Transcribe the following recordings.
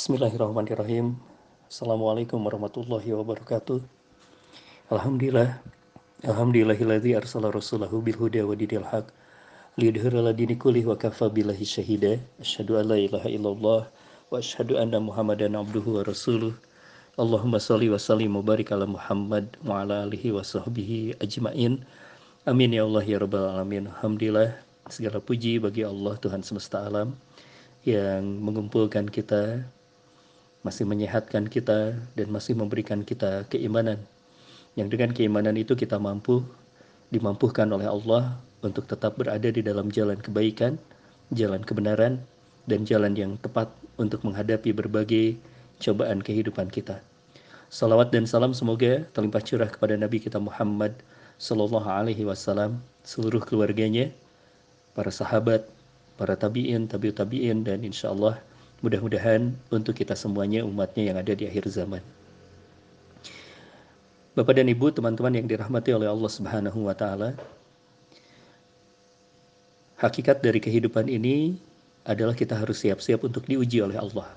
Bismillahirrahmanirrahim. Assalamualaikum warahmatullahi wabarakatuh. Alhamdulillah. Alhamdulillahilladzi arsala rasulahu bil huda wa dinil haq liyudhhira ala dini wa kafa billahi syahida. Asyhadu an la ilaha illallah wa asyhadu anna Muhammadan abduhu wa rasuluh. Allahumma shalli wa sallim wa barik ala Muhammad wa ala alihi wa sahbihi ajmain. Amin ya Allah ya rabbal alamin. Alhamdulillah segala puji bagi Allah Tuhan semesta alam yang mengumpulkan kita masih menyehatkan kita dan masih memberikan kita keimanan. Yang dengan keimanan itu kita mampu dimampukan oleh Allah untuk tetap berada di dalam jalan kebaikan, jalan kebenaran, dan jalan yang tepat untuk menghadapi berbagai cobaan kehidupan kita. Salawat dan salam semoga terlimpah curah kepada Nabi kita Muhammad Sallallahu Alaihi Wasallam, seluruh keluarganya, para sahabat, para tabiin, tabiut tabiin, dan insya Allah Mudah-mudahan untuk kita semuanya umatnya yang ada di akhir zaman. Bapak dan Ibu, teman-teman yang dirahmati oleh Allah Subhanahu wa taala. Hakikat dari kehidupan ini adalah kita harus siap-siap untuk diuji oleh Allah.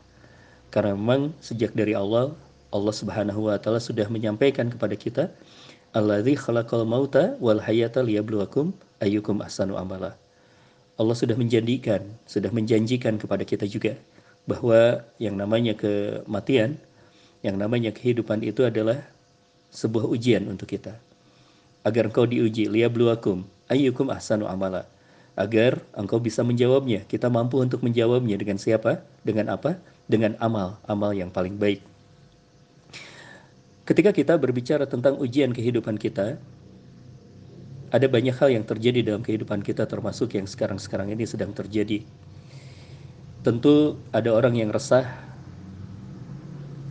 Karena memang sejak dari awal Allah Subhanahu wa taala sudah menyampaikan kepada kita, "Alladzi khalaqal mauta wal hayata liyabluwakum ayyukum ahsanu amala." Allah sudah menjanjikan, sudah menjanjikan kepada kita juga bahwa yang namanya kematian, yang namanya kehidupan itu adalah sebuah ujian untuk kita. Agar engkau diuji, liyabluwakum ayyukum ahsanu amala. Agar engkau bisa menjawabnya. Kita mampu untuk menjawabnya dengan siapa? Dengan apa? Dengan amal, amal yang paling baik. Ketika kita berbicara tentang ujian kehidupan kita, ada banyak hal yang terjadi dalam kehidupan kita termasuk yang sekarang-sekarang ini sedang terjadi Tentu ada orang yang resah,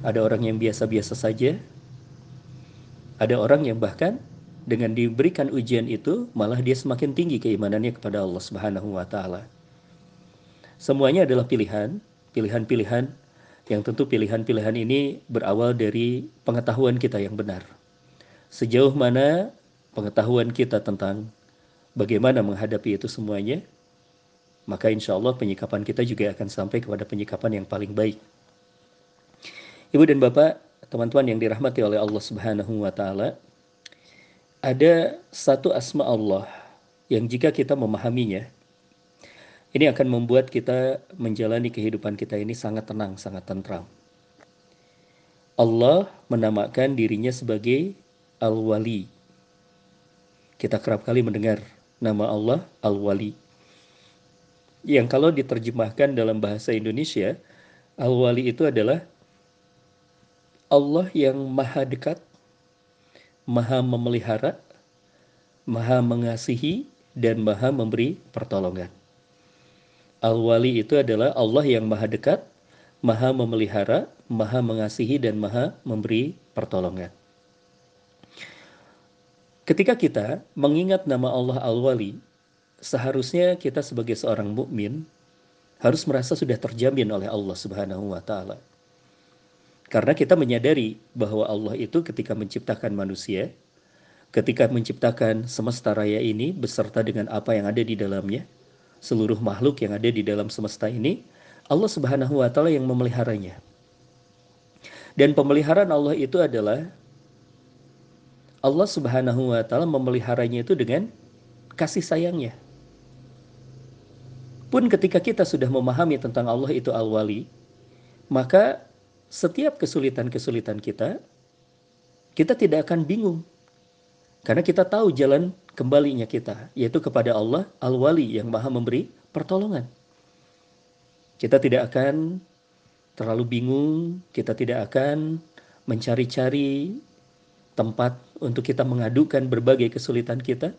ada orang yang biasa-biasa saja, ada orang yang bahkan dengan diberikan ujian itu malah dia semakin tinggi keimanannya kepada Allah Subhanahu wa taala. Semuanya adalah pilihan, pilihan-pilihan yang tentu pilihan-pilihan ini berawal dari pengetahuan kita yang benar. Sejauh mana pengetahuan kita tentang bagaimana menghadapi itu semuanya, maka insya Allah penyikapan kita juga akan sampai kepada penyikapan yang paling baik. Ibu dan Bapak, teman-teman yang dirahmati oleh Allah Subhanahu wa taala, ada satu asma Allah yang jika kita memahaminya, ini akan membuat kita menjalani kehidupan kita ini sangat tenang, sangat tentram. Allah menamakan dirinya sebagai Al-Wali. Kita kerap kali mendengar nama Allah Al-Wali yang kalau diterjemahkan dalam bahasa Indonesia, Al-Wali itu adalah Allah yang maha dekat, maha memelihara, maha mengasihi, dan maha memberi pertolongan. Al-Wali itu adalah Allah yang maha dekat, maha memelihara, maha mengasihi, dan maha memberi pertolongan. Ketika kita mengingat nama Allah Al-Wali, seharusnya kita sebagai seorang mukmin harus merasa sudah terjamin oleh Allah Subhanahu wa taala. Karena kita menyadari bahwa Allah itu ketika menciptakan manusia, ketika menciptakan semesta raya ini beserta dengan apa yang ada di dalamnya, seluruh makhluk yang ada di dalam semesta ini, Allah Subhanahu wa taala yang memeliharanya. Dan pemeliharaan Allah itu adalah Allah Subhanahu wa taala memeliharanya itu dengan kasih sayangnya. Pun ketika kita sudah memahami tentang Allah itu Al-Wali, maka setiap kesulitan-kesulitan kita, kita tidak akan bingung. Karena kita tahu jalan kembalinya kita, yaitu kepada Allah Al-Wali yang maha memberi pertolongan. Kita tidak akan terlalu bingung, kita tidak akan mencari-cari tempat untuk kita mengadukan berbagai kesulitan kita,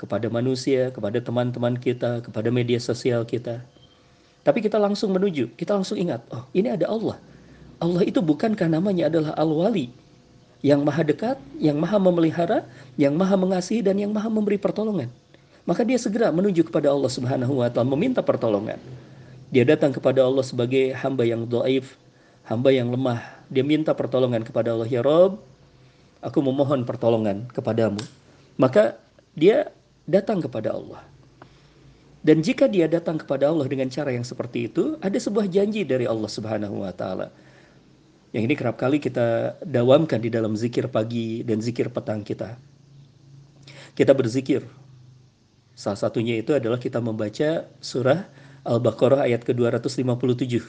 kepada manusia, kepada teman-teman kita, kepada media sosial kita. Tapi kita langsung menuju, kita langsung ingat, oh ini ada Allah. Allah itu bukankah namanya adalah Al-Wali, yang maha dekat, yang maha memelihara, yang maha mengasihi, dan yang maha memberi pertolongan. Maka dia segera menuju kepada Allah Subhanahu wa taala meminta pertolongan. Dia datang kepada Allah sebagai hamba yang doaif, hamba yang lemah. Dia minta pertolongan kepada Allah, ya Rob, aku memohon pertolongan kepadamu. Maka dia datang kepada Allah. Dan jika dia datang kepada Allah dengan cara yang seperti itu, ada sebuah janji dari Allah Subhanahu wa taala. Yang ini kerap kali kita dawamkan di dalam zikir pagi dan zikir petang kita. Kita berzikir. Salah satunya itu adalah kita membaca surah Al-Baqarah ayat ke-257.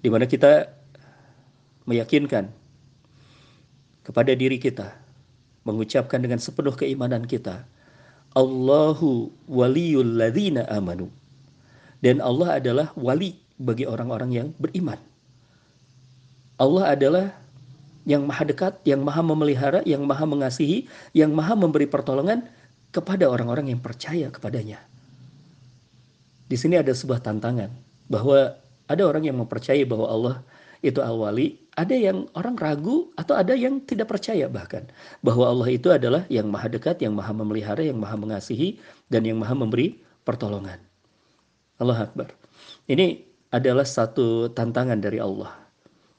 Di mana kita meyakinkan kepada diri kita, mengucapkan dengan sepenuh keimanan kita, Allahu waliyul ladzina amanu. Dan Allah adalah wali bagi orang-orang yang beriman. Allah adalah yang maha dekat, yang maha memelihara, yang maha mengasihi, yang maha memberi pertolongan kepada orang-orang yang percaya kepadanya. Di sini ada sebuah tantangan bahwa ada orang yang mempercayai bahwa Allah itu al-wali, ada yang orang ragu atau ada yang tidak percaya bahkan bahwa Allah itu adalah yang maha dekat, yang maha memelihara, yang maha mengasihi dan yang maha memberi pertolongan. Allah Akbar. Ini adalah satu tantangan dari Allah.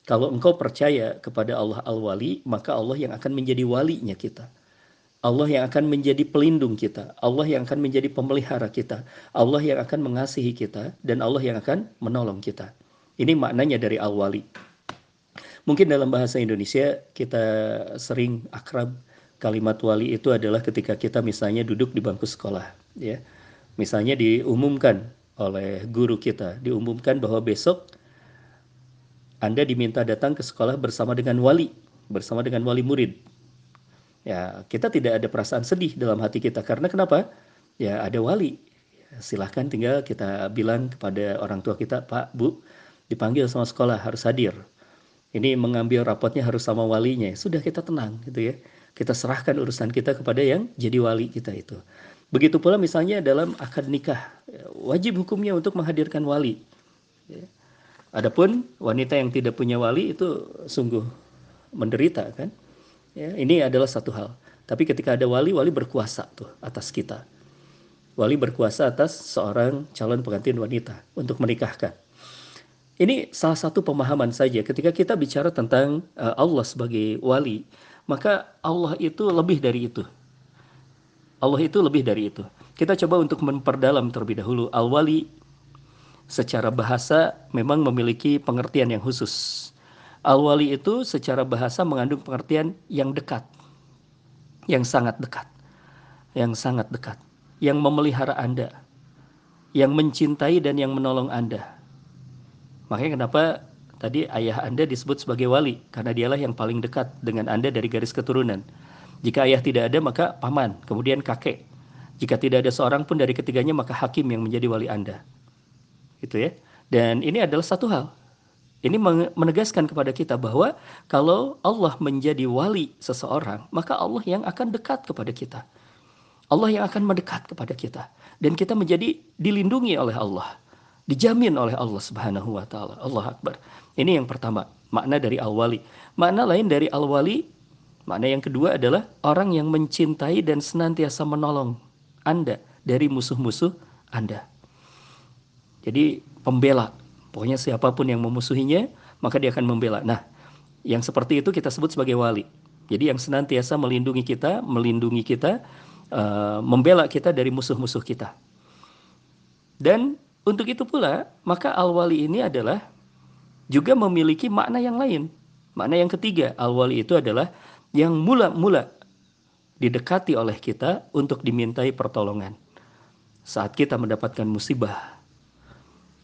Kalau engkau percaya kepada Allah Al-Wali, maka Allah yang akan menjadi walinya kita. Allah yang akan menjadi pelindung kita, Allah yang akan menjadi pemelihara kita, Allah yang akan mengasihi kita, dan Allah yang akan menolong kita. Ini maknanya dari al-wali. Mungkin dalam bahasa Indonesia kita sering akrab kalimat wali itu adalah ketika kita misalnya duduk di bangku sekolah, ya. Misalnya diumumkan oleh guru kita, diumumkan bahwa besok Anda diminta datang ke sekolah bersama dengan wali, bersama dengan wali murid. Ya, kita tidak ada perasaan sedih dalam hati kita karena kenapa? Ya, ada wali. Silahkan tinggal kita bilang kepada orang tua kita, Pak, Bu, dipanggil sama sekolah harus hadir. Ini mengambil rapotnya harus sama walinya. Sudah kita tenang gitu ya. Kita serahkan urusan kita kepada yang jadi wali kita itu. Begitu pula misalnya dalam akad nikah, wajib hukumnya untuk menghadirkan wali. Ya. Adapun wanita yang tidak punya wali itu sungguh menderita kan. Ya, ini adalah satu hal. Tapi ketika ada wali, wali berkuasa tuh atas kita. Wali berkuasa atas seorang calon pengantin wanita untuk menikahkan. Ini salah satu pemahaman saja ketika kita bicara tentang uh, Allah sebagai wali, maka Allah itu lebih dari itu. Allah itu lebih dari itu. Kita coba untuk memperdalam terlebih dahulu. Al-wali secara bahasa memang memiliki pengertian yang khusus. Al-wali itu secara bahasa mengandung pengertian yang dekat. Yang sangat dekat. Yang sangat dekat. Yang memelihara Anda. Yang mencintai dan yang menolong Anda Makanya kenapa tadi ayah Anda disebut sebagai wali karena dialah yang paling dekat dengan Anda dari garis keturunan. Jika ayah tidak ada maka paman, kemudian kakek. Jika tidak ada seorang pun dari ketiganya maka hakim yang menjadi wali Anda. Gitu ya. Dan ini adalah satu hal. Ini menegaskan kepada kita bahwa kalau Allah menjadi wali seseorang, maka Allah yang akan dekat kepada kita. Allah yang akan mendekat kepada kita dan kita menjadi dilindungi oleh Allah dijamin oleh Allah Subhanahu wa taala. Allah Akbar. Ini yang pertama, makna dari al-wali. Makna lain dari al-wali, makna yang kedua adalah orang yang mencintai dan senantiasa menolong Anda dari musuh-musuh Anda. Jadi pembela. Pokoknya siapa pun yang memusuhinya, maka dia akan membela. Nah, yang seperti itu kita sebut sebagai wali. Jadi yang senantiasa melindungi kita, melindungi kita, uh, membela kita dari musuh-musuh kita. Dan untuk itu pula, maka al-wali ini adalah juga memiliki makna yang lain. Makna yang ketiga, al-wali itu adalah yang mula-mula didekati oleh kita untuk dimintai pertolongan. Saat kita mendapatkan musibah,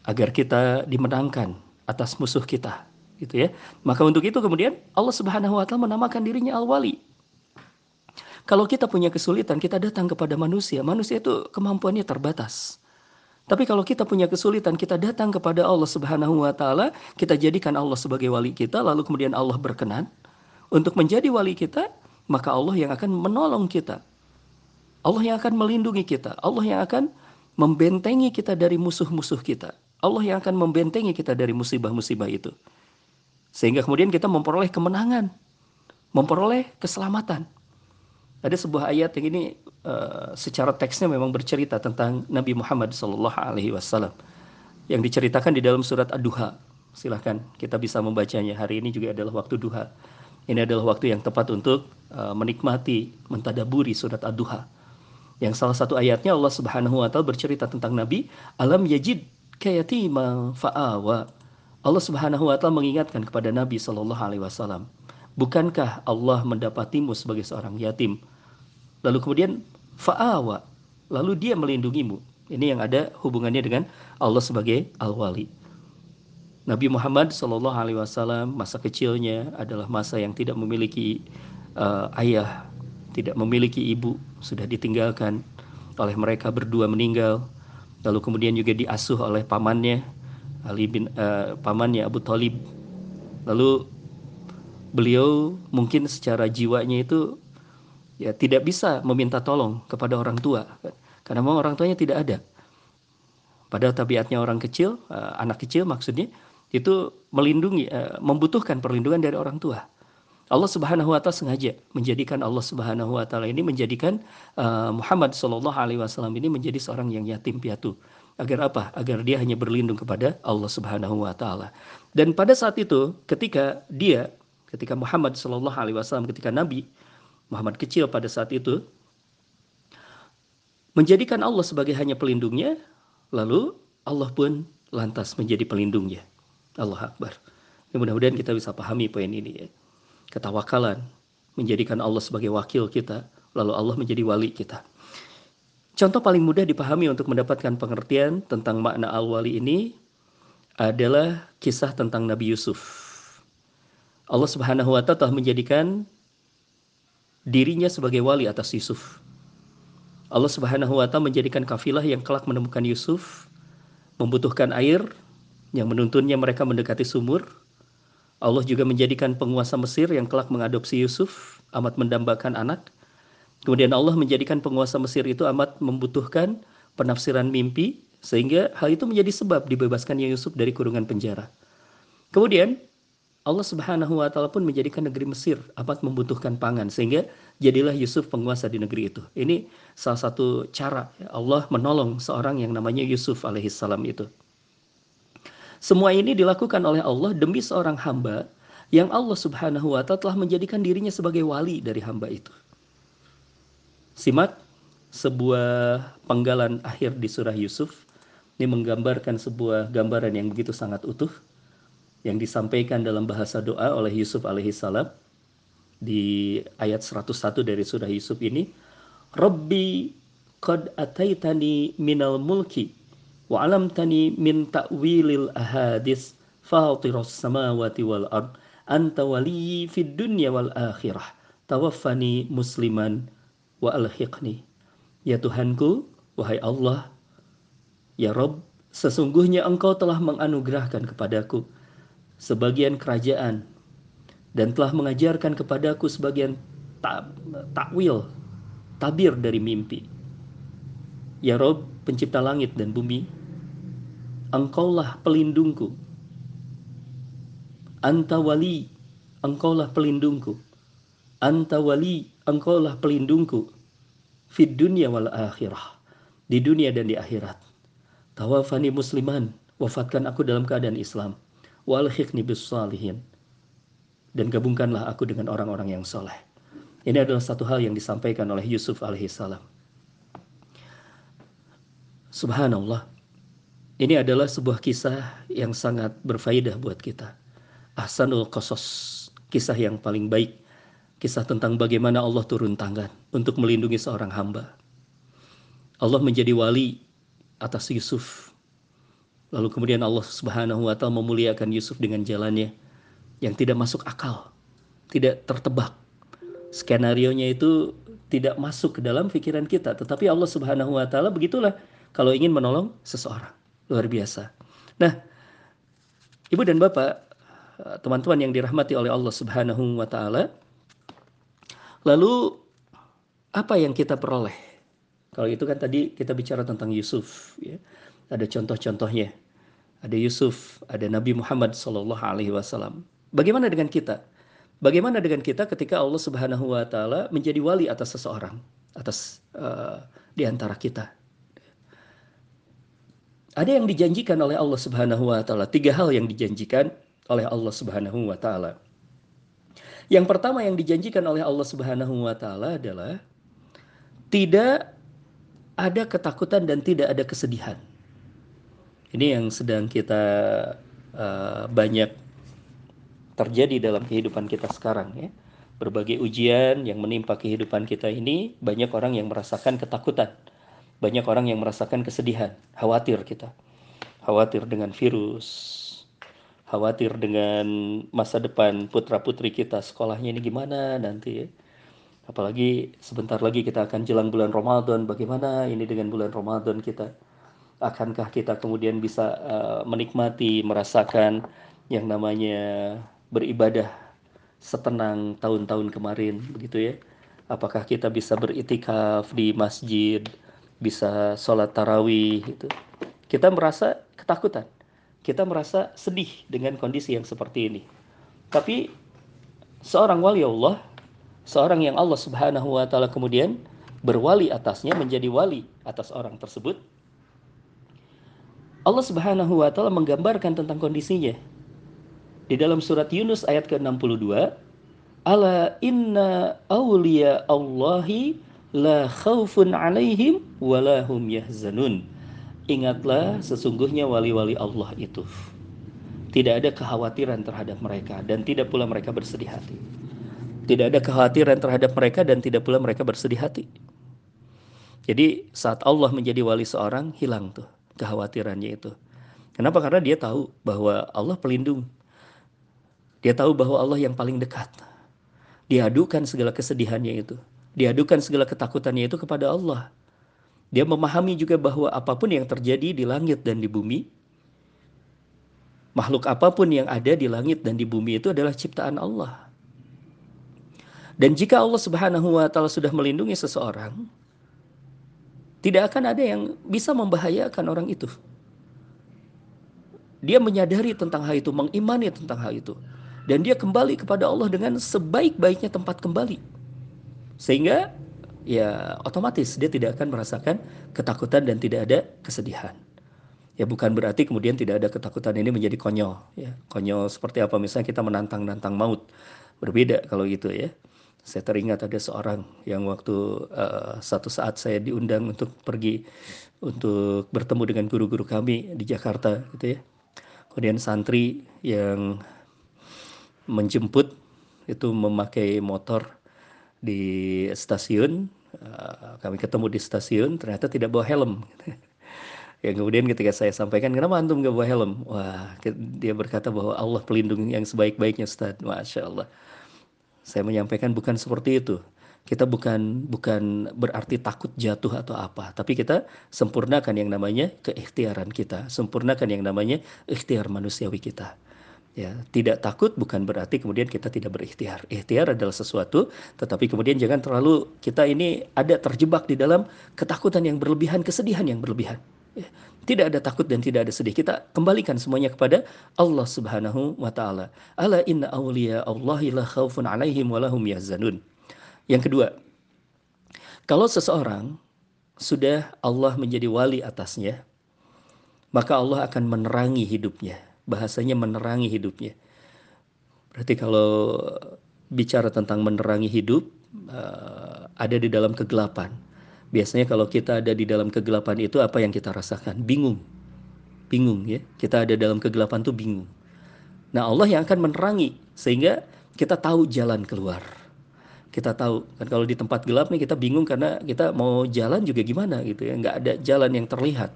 agar kita dimenangkan atas musuh kita, gitu ya. Maka untuk itu kemudian Allah Subhanahu wa taala menamakan dirinya Al-Wali. Kalau kita punya kesulitan, kita datang kepada manusia. Manusia itu kemampuannya terbatas. Tapi kalau kita punya kesulitan, kita datang kepada Allah Subhanahu wa taala, kita jadikan Allah sebagai wali kita, lalu kemudian Allah berkenan untuk menjadi wali kita, maka Allah yang akan menolong kita. Allah yang akan melindungi kita, Allah yang akan membentengi kita dari musuh-musuh kita. Allah yang akan membentengi kita dari musibah-musibah itu. Sehingga kemudian kita memperoleh kemenangan, memperoleh keselamatan. Ada sebuah ayat yang ini uh, secara teksnya memang bercerita tentang Nabi Muhammad Sallallahu Alaihi Wasallam yang diceritakan di dalam surat Ad-Duha. Silahkan kita bisa membacanya. Hari ini juga adalah waktu duha. Ini adalah waktu yang tepat untuk uh, menikmati, mentadaburi surat Ad-Duha. Yang salah satu ayatnya Allah Subhanahu wa taala bercerita tentang Nabi, alam yajid kayatima fa'awa. Allah Subhanahu wa taala mengingatkan kepada Nabi sallallahu alaihi wasallam, bukankah Allah mendapatimu sebagai seorang yatim? Lalu kemudian fa'awa, lalu dia melindungimu. Ini yang ada hubungannya dengan Allah sebagai al-wali. Nabi Muhammad Shallallahu Alaihi Wasallam masa kecilnya adalah masa yang tidak memiliki uh, ayah, tidak memiliki ibu, sudah ditinggalkan oleh mereka berdua meninggal. Lalu kemudian juga diasuh oleh pamannya Ali bin uh, pamannya Abu Talib. Lalu beliau mungkin secara jiwanya itu ya tidak bisa meminta tolong kepada orang tua karena memang orang tuanya tidak ada. Pada tabiatnya orang kecil, uh, anak kecil maksudnya itu melindungi, uh, membutuhkan perlindungan dari orang tua. Allah Subhanahu wa taala sengaja menjadikan Allah Subhanahu wa taala ini menjadikan uh, Muhammad sallallahu alaihi wasallam ini menjadi seorang yang yatim piatu. Agar apa? Agar dia hanya berlindung kepada Allah Subhanahu wa taala. Dan pada saat itu ketika dia ketika Muhammad sallallahu alaihi wasallam ketika Nabi Muhammad kecil pada saat itu menjadikan Allah sebagai hanya pelindungnya, lalu Allah pun lantas menjadi pelindungnya. Allah Akbar. Ya, mudah-mudahan kita bisa pahami poin ini ya. Ketawakalan menjadikan Allah sebagai wakil kita, lalu Allah menjadi wali kita. Contoh paling mudah dipahami untuk mendapatkan pengertian tentang makna al-wali ini adalah kisah tentang Nabi Yusuf. Allah Subhanahu wa taala telah menjadikan dirinya sebagai wali atas Yusuf. Allah Subhanahu wa taala menjadikan kafilah yang kelak menemukan Yusuf membutuhkan air yang menuntunnya mereka mendekati sumur. Allah juga menjadikan penguasa Mesir yang kelak mengadopsi Yusuf, amat mendambakan anak. Kemudian Allah menjadikan penguasa Mesir itu amat membutuhkan penafsiran mimpi, sehingga hal itu menjadi sebab dibebaskannya Yusuf dari kurungan penjara. Kemudian Allah Subhanahu wa taala pun menjadikan negeri Mesir amat membutuhkan pangan sehingga jadilah Yusuf penguasa di negeri itu. Ini salah satu cara Allah menolong seorang yang namanya Yusuf alaihissalam itu. Semua ini dilakukan oleh Allah demi seorang hamba yang Allah Subhanahu wa taala telah menjadikan dirinya sebagai wali dari hamba itu. Simak sebuah penggalan akhir di surah Yusuf. Ini menggambarkan sebuah gambaran yang begitu sangat utuh yang disampaikan dalam bahasa doa oleh Yusuf alaihissalam di ayat 101 dari surah Yusuf ini. Rabbi qad ataitani minal mulki wa tani min ta'wilil ahadis fatiras samawati wal ard anta waliyyi fid dunya wal akhirah tawaffani musliman wa alhiqni ya Tuhanku wahai Allah ya Rob sesungguhnya engkau telah menganugerahkan kepadaku sebagian kerajaan dan telah mengajarkan kepadaku sebagian takwil tabir dari mimpi Ya Rob, pencipta langit dan bumi, Engkaulah pelindungku. Anta wali, Engkaulah pelindungku. Anta wali, Engkaulah pelindungku. Fid dunia wal akhirah. Di dunia dan di akhirat. Tawafani musliman, wafatkan aku dalam keadaan Islam. Wal bis salihin. Dan gabungkanlah aku dengan orang-orang yang soleh. Ini adalah satu hal yang disampaikan oleh Yusuf alaihissalam. Subhanallah. Ini adalah sebuah kisah yang sangat berfaedah buat kita. Ahsanul Qasas, kisah yang paling baik. Kisah tentang bagaimana Allah turun tangan untuk melindungi seorang hamba. Allah menjadi wali atas Yusuf. Lalu kemudian Allah Subhanahu wa taala memuliakan Yusuf dengan jalannya yang tidak masuk akal, tidak tertebak. Skenario-nya itu tidak masuk ke dalam pikiran kita, tetapi Allah Subhanahu wa taala begitulah kalau ingin menolong seseorang. Luar biasa. Nah, Ibu dan Bapak, teman-teman yang dirahmati oleh Allah Subhanahu wa taala, lalu apa yang kita peroleh? Kalau itu kan tadi kita bicara tentang Yusuf, ya. Ada contoh-contohnya. Ada Yusuf, ada Nabi Muhammad Sallallahu Alaihi Wasallam. Bagaimana dengan kita? Bagaimana dengan kita ketika Allah Subhanahu Wa Taala menjadi wali atas seseorang, atas uh, di antara kita? Ada yang dijanjikan oleh Allah Subhanahu wa taala. Tiga hal yang dijanjikan oleh Allah Subhanahu wa taala. Yang pertama yang dijanjikan oleh Allah Subhanahu wa taala adalah tidak ada ketakutan dan tidak ada kesedihan. Ini yang sedang kita uh, banyak terjadi dalam kehidupan kita sekarang ya. Berbagai ujian yang menimpa kehidupan kita ini banyak orang yang merasakan ketakutan. Banyak orang yang merasakan kesedihan, khawatir kita. Khawatir dengan virus, khawatir dengan masa depan putra-putri kita sekolahnya ini gimana nanti ya Apalagi sebentar lagi kita akan jelang bulan Ramadan. Bagaimana ini dengan bulan Ramadan kita? Akankah kita kemudian bisa uh, menikmati, merasakan yang namanya beribadah setenang tahun-tahun kemarin, begitu ya? Apakah kita bisa beritikaf di masjid, bisa sholat tarawih, itu? Kita merasa ketakutan, kita merasa sedih dengan kondisi yang seperti ini. Tapi seorang wali Allah seorang yang Allah Subhanahu wa taala kemudian berwali atasnya menjadi wali atas orang tersebut Allah Subhanahu wa taala menggambarkan tentang kondisinya. Di dalam surat Yunus ayat ke-62 ala inna awliya Allahi la khaufun alaihim walahum yahzanun. Ingatlah sesungguhnya wali-wali Allah itu. Tidak ada kekhawatiran terhadap mereka dan tidak pula mereka bersedih hati. Tidak ada kekhawatiran terhadap mereka dan tidak pula mereka bersedih hati. Jadi saat Allah menjadi wali seorang hilang tuh kekhawatirannya itu. Kenapa? Karena dia tahu bahwa Allah pelindung. Dia tahu bahwa Allah yang paling dekat. Diadukan segala kesedihannya itu. Diadukan segala ketakutannya itu kepada Allah. Dia memahami juga bahwa apa pun yang terjadi di langit dan di bumi, makhluk apa pun yang ada di langit dan di bumi itu adalah ciptaan Allah. Dan jika Allah Subhanahu wa taala sudah melindungi seseorang, tidak akan ada yang bisa membahayakan orang itu. Dia menyadari tentang hal itu, mengimani tentang hal itu. Dan dia kembali kepada Allah dengan sebaik-baiknya tempat kembali. Sehingga ya otomatis dia tidak akan merasakan ketakutan dan tidak ada kesedihan. Ya bukan berarti kemudian tidak ada ketakutan ini menjadi konyol. Ya, konyol seperti apa misalnya kita menantang-nantang maut. Berbeda kalau gitu ya. Saya teringat ada seorang yang waktu uh, satu saat saya diundang untuk pergi untuk bertemu dengan guru-guru kami di Jakarta gitu ya. Kemudian santri yang menjemput itu memakai motor di stasiun. Uh, kami ketemu di stasiun ternyata tidak bawa helm. yang kemudian ketika saya sampaikan kenapa antum gak bawa helm? Wah dia berkata bahwa Allah pelindung yang sebaik-baiknya Ustaz. Masya Allah. Saya menyampaikan bukan seperti itu. Kita bukan bukan berarti takut jatuh atau apa, tapi kita sempurnakan yang namanya keikhtiaran kita, sempurnakan yang namanya ikhtiar manusiawi kita. Ya, tidak takut bukan berarti kemudian kita tidak berikhtiar. Ikhtiar adalah sesuatu, tetapi kemudian jangan terlalu kita ini ada terjebak di dalam ketakutan yang berlebihan, kesedihan yang berlebihan. Ya, tidak ada takut dan tidak ada sedih. Kita kembalikan semuanya kepada Allah Subhanahu wa taala. Ala inna awliya Allahi la khaufun alaihim wa lahum yahzanun. Yang kedua, kalau seseorang sudah Allah menjadi wali atasnya, maka Allah akan menerangi hidupnya. Bahasanya menerangi hidupnya. Berarti kalau bicara tentang menerangi hidup, uh, ada di dalam kegelapan Biasanya kalau kita ada di dalam kegelapan itu apa yang kita rasakan? Bingung. Bingung ya. Kita ada dalam kegelapan tuh bingung. Nah, Allah yang akan menerangi sehingga kita tahu jalan keluar. Kita tahu kan kalau di tempat gelap nih kita bingung karena kita mau jalan juga gimana gitu ya, nggak ada jalan yang terlihat.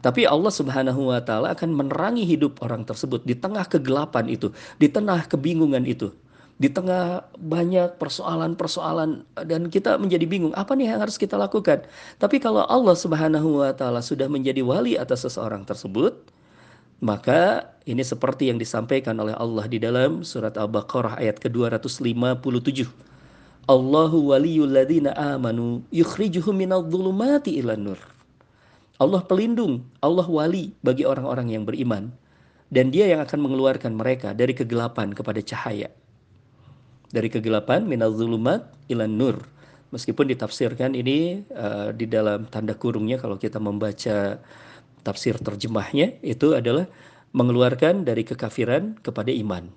Tapi Allah Subhanahu wa taala akan menerangi hidup orang tersebut di tengah kegelapan itu, di tengah kebingungan itu di tengah banyak persoalan-persoalan dan kita menjadi bingung apa nih yang harus kita lakukan. Tapi kalau Allah Subhanahu wa taala sudah menjadi wali atas seseorang tersebut, maka ini seperti yang disampaikan oleh Allah di dalam surat Al-Baqarah ayat ke-257. Allahu waliyul ladzina amanu yukhrijuhum minadh-dhulumati ilan nur. Allah pelindung, Allah wali bagi orang-orang yang beriman dan dia yang akan mengeluarkan mereka dari kegelapan kepada cahaya dari kegelapan minal zulumat ilan nur. Meskipun ditafsirkan ini uh, di dalam tanda kurungnya kalau kita membaca tafsir terjemahnya itu adalah mengeluarkan dari kekafiran kepada iman.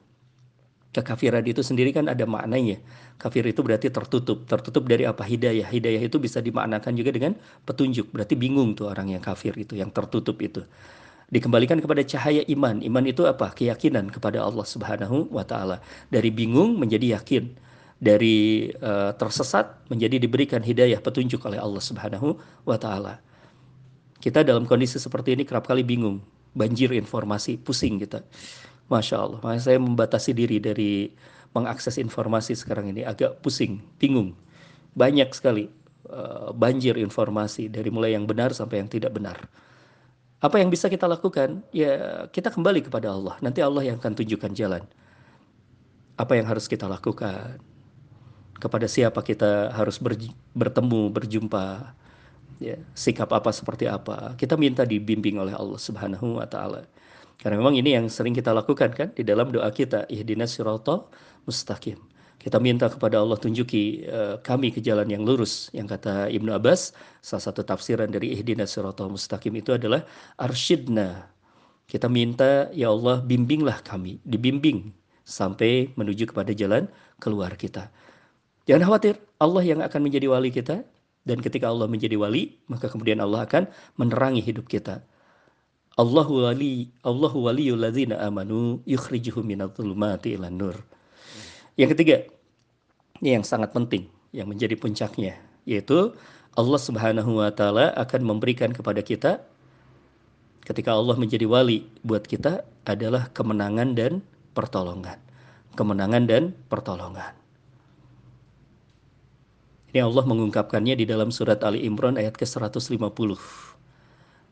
Kekafiran itu sendiri kan ada maknanya. Kafir itu berarti tertutup. Tertutup dari apa? Hidayah. Hidayah itu bisa dimaknakan juga dengan petunjuk. Berarti bingung tuh orang yang kafir itu, yang tertutup itu. Dikembalikan kepada cahaya iman. Iman itu apa? Keyakinan kepada Allah Subhanahu wa taala. Dari bingung menjadi yakin. Dari uh, tersesat menjadi diberikan hidayah petunjuk oleh Allah Subhanahu wa taala. Kita dalam kondisi seperti ini kerap kali bingung, banjir informasi, pusing kita. Masya Allah. Makanya saya membatasi diri dari mengakses informasi sekarang ini agak pusing, bingung. Banyak sekali uh, banjir informasi dari mulai yang benar sampai yang tidak benar. Apa yang bisa kita lakukan? Ya kita kembali kepada Allah. Nanti Allah yang akan tunjukkan jalan. Apa yang harus kita lakukan? Kepada siapa kita harus ber, bertemu, berjumpa? Ya, sikap apa seperti apa? Kita minta dibimbing oleh Allah Subhanahu wa taala. Karena memang ini yang sering kita lakukan kan di dalam doa kita, ihdinas siratal mustaqim. Kita minta kepada Allah tunjuki uh, kami ke jalan yang lurus. Yang kata Ibnu Abbas, salah satu tafsiran dari ihdinas siratal mustaqim itu adalah arsyidna. Kita minta ya Allah bimbinglah kami, dibimbing sampai menuju kepada jalan keluar kita. Jangan khawatir, Allah yang akan menjadi wali kita dan ketika Allah menjadi wali, maka kemudian Allah akan menerangi hidup kita. Allahu wali Allahu waliyul ladzina amanu yukhrijuhum minadh-dhulumati ilan nur. Yang ketiga, ini yang sangat penting yang menjadi puncaknya yaitu Allah Subhanahu wa taala akan memberikan kepada kita ketika Allah menjadi wali buat kita adalah kemenangan dan pertolongan. Kemenangan dan pertolongan. Ini Allah mengungkapkannya di dalam surat Ali Imran ayat ke-150.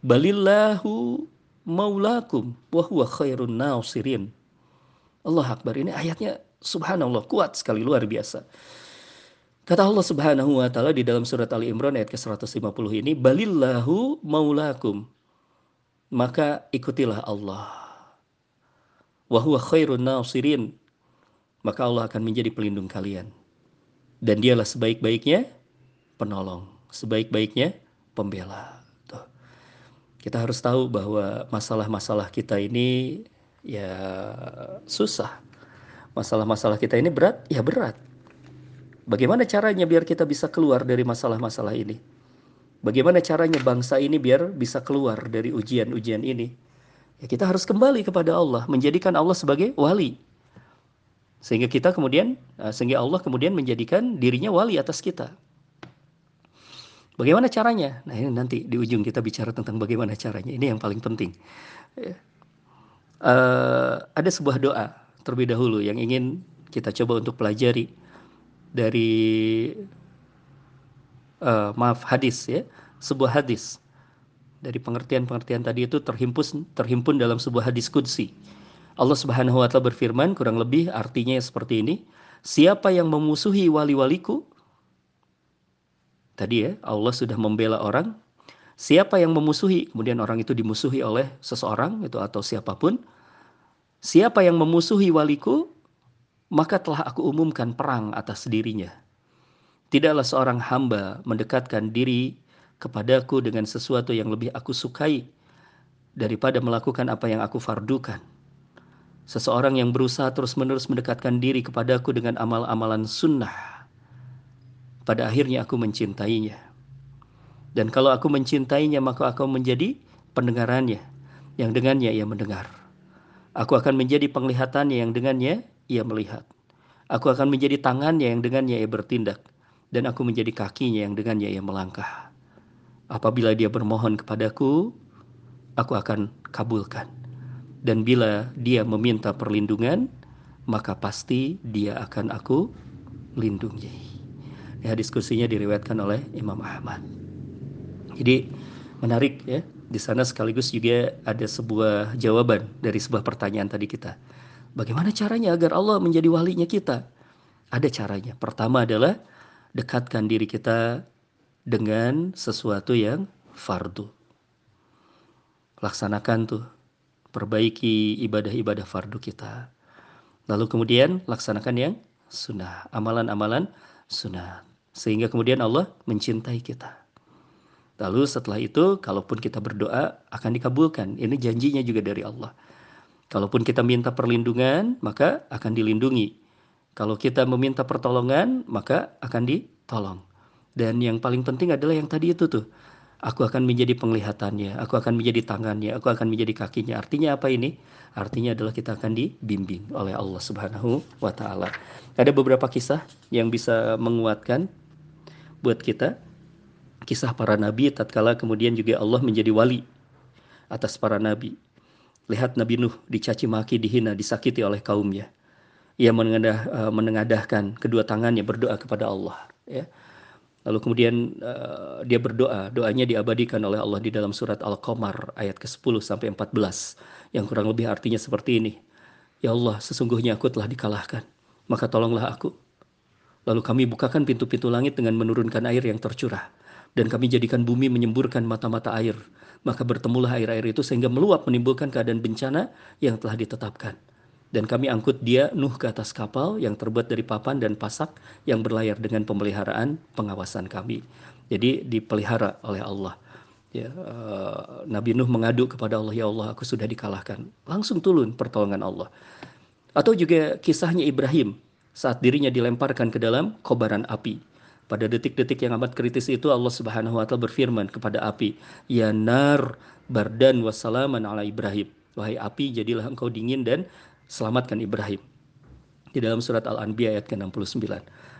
Balillahu maulakum wa huwa khairun nasirin. Allah Akbar. Ini ayatnya subhanallah kuat sekali luar biasa. Kata Allah Subhanahu wa taala di dalam surat Ali Imran ayat ke-150 ini, "Balillahu maulakum." Maka ikutilah Allah. Wa huwa khairun nasirin. Maka Allah akan menjadi pelindung kalian. Dan dialah sebaik-baiknya penolong, sebaik-baiknya pembela. Kita harus tahu bahwa masalah-masalah kita ini ya susah. Masalah-masalah kita ini berat, ya berat. Bagaimana caranya biar kita bisa keluar dari masalah-masalah ini? Bagaimana caranya bangsa ini biar bisa keluar dari ujian-ujian ini? Ya kita harus kembali kepada Allah, menjadikan Allah sebagai wali. Sehingga kita kemudian, eh, sehingga Allah kemudian menjadikan dirinya wali atas kita. Bagaimana caranya? Nah ini nanti di ujung kita bicara tentang bagaimana caranya. Ini yang paling penting. Uh, ada sebuah doa terlebih dahulu yang ingin kita coba untuk pelajari dari uh, maaf hadis ya sebuah hadis dari pengertian-pengertian tadi itu terhimpun terhimpun dalam sebuah hadis kudsi. Allah Subhanahu wa taala berfirman kurang lebih artinya seperti ini, siapa yang memusuhi wali-waliku Tadi ya, Allah sudah membela orang. Siapa yang memusuhi, kemudian orang itu dimusuhi oleh seseorang itu atau siapa pun. Siapa yang memusuhi waliku, maka telah aku umumkan perang atas dirinya. Tidaklah seorang hamba mendekatkan diri kepadaku dengan sesuatu yang lebih aku sukai daripada melakukan apa yang aku fardukan. Seseorang yang berusaha terus-menerus mendekatkan diri kepadaku dengan amal-amalan sunnah pada akhirnya aku mencintainya. Dan kalau aku mencintainya, maka aku menjadi pendengarannya, yang dengannya ia mendengar. Aku akan menjadi penglihatannya yang dengannya ia melihat. Aku akan menjadi tangannya yang dengannya ia bertindak. Dan aku menjadi kakinya yang dengannya ia melangkah. Apabila dia bermohon kepadaku, aku akan kabulkan. Dan bila dia meminta perlindungan, maka pasti dia akan aku lindungi. Ya, diskusinya diriwayatkan oleh Imam Ahmad. Jadi menarik ya. Di sana sekaligus juga ada sebuah jawaban dari sebuah pertanyaan tadi kita. Bagaimana caranya agar Allah menjadi walinya kita? Ada caranya. Pertama adalah dekatkan diri kita dengan sesuatu yang fardu. Laksanakan tuh, perbaiki ibadah-ibadah fardu kita. Lalu kemudian laksanakan yang sunnah, amalan-amalan sunnah. Sehingga kemudian Allah mencintai kita. Lalu setelah itu, kalaupun kita berdoa, akan dikabulkan. Ini janjinya juga dari Allah. Kalaupun kita minta perlindungan, maka akan dilindungi. Kalau kita meminta pertolongan, maka akan ditolong. Dan yang paling penting adalah yang tadi itu tuh. Aku akan menjadi penglihatannya, aku akan menjadi tangannya, aku akan menjadi kakinya. Artinya apa ini? Artinya adalah kita akan dibimbing oleh Allah Subhanahu wa taala. Ada beberapa kisah yang bisa menguatkan buat kita. Kisah para nabi tatkala kemudian juga Allah menjadi wali atas para nabi. Lihat Nabi Nuh dicaci maki, dihina, disakiti oleh kaumnya. Ia menengadah, eh, menengadahkan kedua tangannya berdoa kepada Allah. Ya Lalu kemudian uh, dia berdoa, doanya diabadikan oleh Allah di dalam surat Al-Qamar ayat ke-10 sampai 14 yang kurang lebih artinya seperti ini. Ya Allah, sesungguhnya aku telah dikalahkan, maka tolonglah aku. Lalu kami bukakan pintu-pintu langit dengan menurunkan air yang tercurah dan kami jadikan bumi menyemburkan mata-mata air. Maka bertemulah air-air itu sehingga meluap menimbulkan keadaan bencana yang telah ditetapkan. Dan kami angkut dia Nuh ke atas kapal yang terbuat dari papan dan pasak yang berlayar dengan pemeliharaan pengawasan kami. Jadi dipelihara oleh Allah. Ya, uh, Nabi Nuh mengadu kepada Allah, ya Allah, aku sudah dikalahkan. Langsung turun pertolongan Allah. Atau juga kisahnya Ibrahim saat dirinya dilemparkan ke dalam kobaran api. Pada detik-detik yang amat kritis itu Allah Subhanahu wa taala berfirman kepada api, "Ya nar bardan wassalaman ala Ibrahim." Wahai api, jadilah engkau dingin dan selamatkan Ibrahim. Di dalam surat Al-Anbiya ayat ke-69.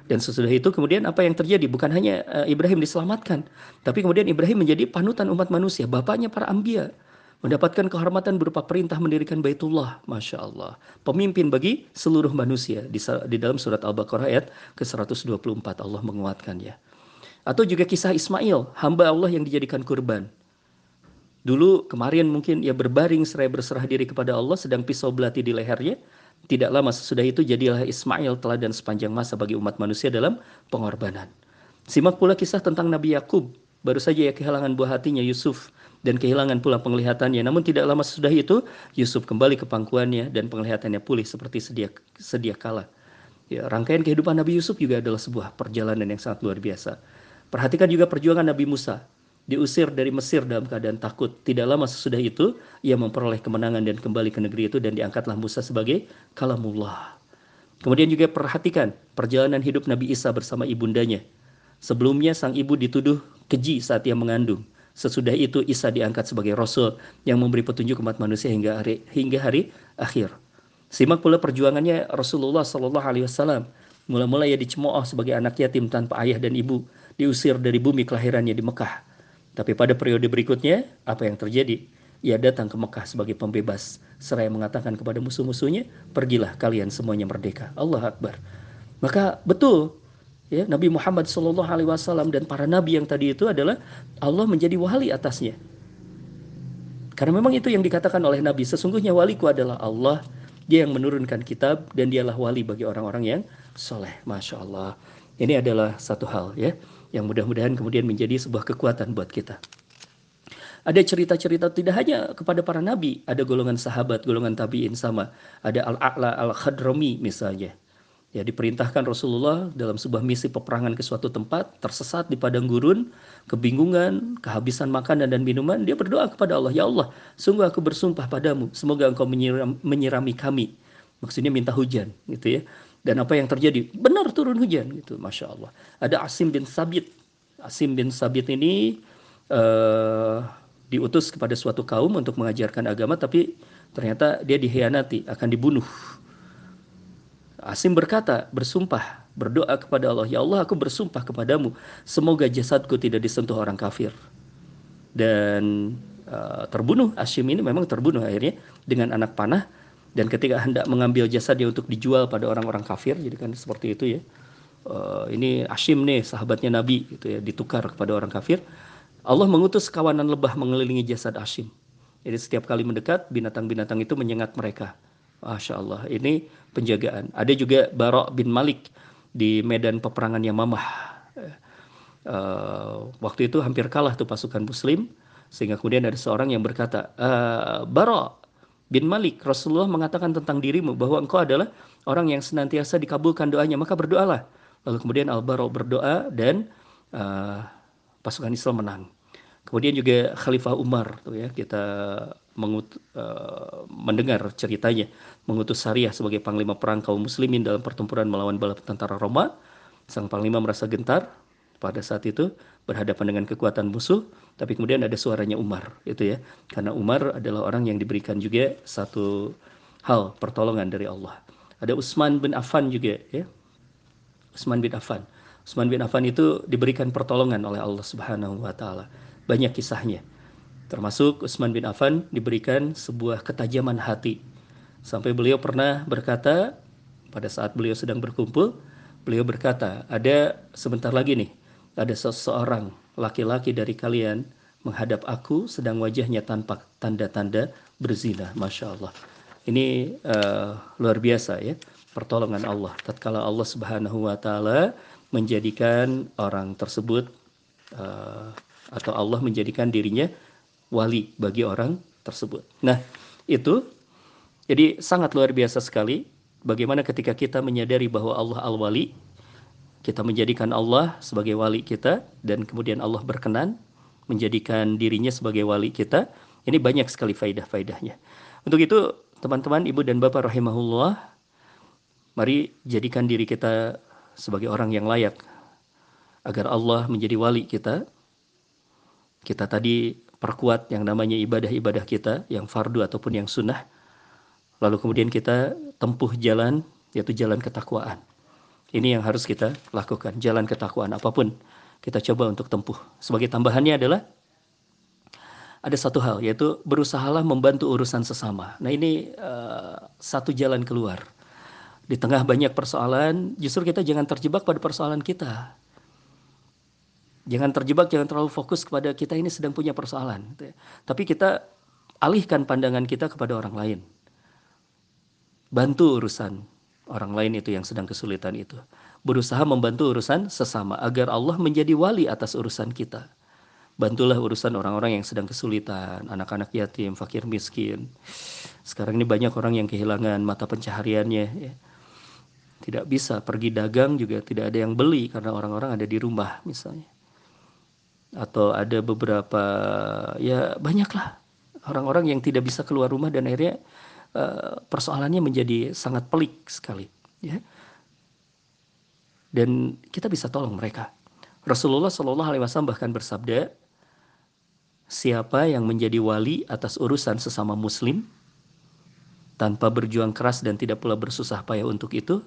Dan sesudah itu kemudian apa yang terjadi? Bukan hanya uh, Ibrahim diselamatkan, tapi kemudian Ibrahim menjadi panutan umat manusia, bapaknya para ambia. Mendapatkan kehormatan berupa perintah mendirikan Baitullah, Masya Allah. Pemimpin bagi seluruh manusia. Di, di dalam surat Al-Baqarah ayat ke-124 Allah menguatkannya. Atau juga kisah Ismail, hamba Allah yang dijadikan kurban. Dulu kemarin mungkin ia berbaring serai berserah diri kepada Allah sedang pisau belati di lehernya. Tidak lama sesudah itu jadilah Ismail teladan sepanjang masa bagi umat manusia dalam pengorbanan. Simak pula kisah tentang Nabi Yakub. Baru saja ia kehilangan buah hatinya Yusuf dan kehilangan pula penglihatannya. Namun tidak lama sesudah itu Yusuf kembali ke pangkuannya dan penglihatannya pulih seperti sedia sedia kala. Ya, rangkaian kehidupan Nabi Yusuf juga adalah sebuah perjalanan yang sangat luar biasa. Perhatikan juga perjuangan Nabi Musa diusir dari Mesir dalam keadaan takut. Tidak lama sesudah itu, ia memperoleh kemenangan dan kembali ke negeri itu dan diangkatlah Musa sebagai kalamullah. Kemudian juga perhatikan perjalanan hidup Nabi Isa bersama ibundanya. Sebelumnya sang ibu dituduh keji saat ia mengandung. Sesudah itu Isa diangkat sebagai rasul yang memberi petunjuk umat manusia hingga hari hingga hari akhir. Simak pula perjuangannya Rasulullah Shallallahu Alaihi Wasallam. Mula-mula ia dicemooh sebagai anak yatim tanpa ayah dan ibu, diusir dari bumi kelahirannya di Mekah. Tapi pada periode berikutnya, apa yang terjadi? Ia datang ke Mekah sebagai pembebas, seraya mengatakan kepada musuh-musuhnya, "Pergilah kalian semuanya merdeka." Allah Akbar. Maka betul ya Nabi Muhammad Shallallahu alaihi wasallam dan para nabi yang tadi itu adalah Allah menjadi wali atasnya. Karena memang itu yang dikatakan oleh Nabi, sesungguhnya waliku adalah Allah, dia yang menurunkan kitab dan dialah wali bagi orang-orang yang soleh. Masya Allah. Ini adalah satu hal ya yang mudah-mudahan kemudian menjadi sebuah kekuatan buat kita. Ada cerita-cerita tidak hanya kepada para nabi, ada golongan sahabat, golongan tabi'in sama. Ada Al-A'la Al-Khadrami misalnya. Ya, diperintahkan Rasulullah dalam sebuah misi peperangan ke suatu tempat, tersesat di padang gurun, kebingungan, kehabisan makanan dan minuman, dia berdoa kepada Allah, "Ya Allah, sungguh aku bersumpah padamu, semoga Engkau menyiram, menyirami kami." Maksudnya minta hujan, gitu ya. Dan apa yang terjadi? Benar turun hujan gitu, masya Allah. Ada Asim bin Sabit. Asim bin Sabit ini uh, diutus kepada suatu kaum untuk mengajarkan agama, tapi ternyata dia dikhianati, akan dibunuh. Asim berkata, bersumpah, berdoa kepada Allah, Ya Allah aku bersumpah kepadamu, semoga jasadku tidak disentuh orang kafir. Dan uh, terbunuh, Asim ini memang terbunuh akhirnya dengan anak panah, dan ketika hendak mengambil jasadnya untuk dijual pada orang-orang kafir jadi kan seperti itu ya. Uh, ini Ashim nih sahabatnya Nabi gitu ya ditukar kepada orang kafir. Allah mengutus kawanan lebah mengelilingi jasad Ashim jadi setiap kali mendekat binatang-binatang itu menyengat mereka Masya Allah ini penjagaan ada juga Barok bin Malik di medan peperangan Yamamah uh, waktu itu hampir kalah tuh pasukan muslim sehingga kemudian ada seorang yang berkata uh, Barok bin Malik, Rasulullah mengatakan tentang dirimu bahwa engkau adalah orang yang senantiasa dikabulkan doanya, maka berdoalah. Lalu kemudian Al-Bara berdoa dan uh, pasukan Islam menang. Kemudian juga Khalifah Umar tuh ya kita mengut, uh, mendengar ceritanya mengutus Syariah sebagai panglima perang kaum muslimin dalam pertempuran melawan bala tentara Roma. Sang panglima merasa gentar pada saat itu berhadapan dengan kekuatan musuh, tapi kemudian ada suaranya Umar, itu ya. Karena Umar adalah orang yang diberikan juga satu hal pertolongan dari Allah. Ada Utsman bin Affan juga ya. Utsman bin Affan. Utsman bin Affan itu diberikan pertolongan oleh Allah Subhanahu wa taala. Banyak kisahnya. Termasuk Utsman bin Affan diberikan sebuah ketajaman hati. Sampai beliau pernah berkata pada saat beliau sedang berkumpul, beliau berkata, ada sebentar lagi nih, ada seseorang laki-laki dari kalian menghadap aku sedang wajahnya tanpa tanda-tanda berzina. Masya Allah. Ini uh, luar biasa ya, pertolongan Allah. Tatkala Allah Subhanahu wa taala menjadikan orang tersebut uh, atau Allah menjadikan dirinya wali bagi orang tersebut. Nah, itu jadi sangat luar biasa sekali bagaimana ketika kita menyadari bahwa Allah Al-Wali, kita menjadikan Allah sebagai wali kita dan kemudian Allah berkenan menjadikan dirinya sebagai wali kita. Ini banyak sekali faidah-faidahnya. Untuk itu, teman-teman, ibu dan bapak rahimahullah, mari jadikan diri kita sebagai orang yang layak agar Allah menjadi wali kita. Kita tadi perkuat yang namanya ibadah-ibadah kita, yang fardu ataupun yang sunnah. Lalu kemudian kita tempuh jalan, yaitu jalan ketakwaan. Ini yang harus kita lakukan, jalan ketakwaan apa pun kita coba untuk tempuh. Sebagai tambahannya adalah ada satu hal, yaitu berusahalah membantu urusan sesama. Nah ini uh, satu jalan keluar. Di tengah banyak persoalan, justru kita jangan terjebak pada persoalan kita Jangan terjebak, jangan terlalu fokus kepada kita ini sedang punya persoalan. Gitu ya. Tapi kita alihkan pandangan kita kepada orang lain. Bantu urusan orang lain itu yang sedang kesulitan itu. Berusaha membantu urusan sesama agar Allah menjadi wali atas urusan kita. Bantulah urusan orang-orang yang sedang kesulitan, anak-anak yatim, fakir miskin. Sekarang ini banyak orang yang kehilangan mata pencahariannya. Ya. Tidak bisa pergi dagang juga tidak ada yang beli karena orang-orang ada di rumah misalnya atau ada beberapa ya banyaklah orang-orang yang tidak bisa keluar rumah dan akhirnya uh, persoalannya menjadi sangat pelik sekali ya. Dan kita bisa tolong mereka. Rasulullah Shallallahu Alaihi Wasallam bahkan bersabda siapa yang menjadi wali atas urusan sesama muslim tanpa berjuang keras dan tidak pula bersusah payah untuk itu